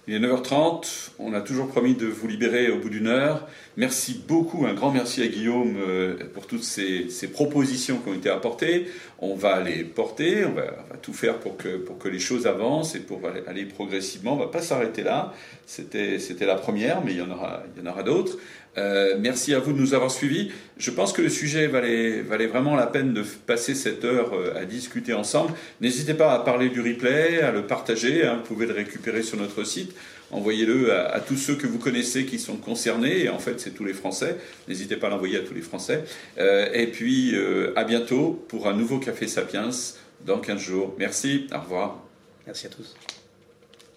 Speaker 1: Il est 9h30, on a toujours promis de vous libérer au bout d'une heure. Merci beaucoup, un grand merci à Guillaume euh, pour toutes ces, propositions qui ont été apportées. On va les porter, on va, tout faire pour que, pour que les choses avancent et pour aller, progressivement. On ne va pas s'arrêter là. C'était la première, mais il y en aura, il y en aura d'autres. Euh, merci à vous de nous avoir suivis. Je pense que le sujet valait, valait vraiment la peine de passer cette heure euh, à discuter ensemble. N'hésitez pas à parler du replay, à le partager. Hein. vous pouvez le récupérer sur notre site. Envoyez-le à, tous ceux que vous connaissez qui sont concernés. Et en fait, c'est tous les Français. N'hésitez pas à l'envoyer à tous les Français. Euh, et puis, à bientôt pour un nouveau Café Sapiens dans 15 jours. Merci. Au revoir.
Speaker 2: Merci à tous.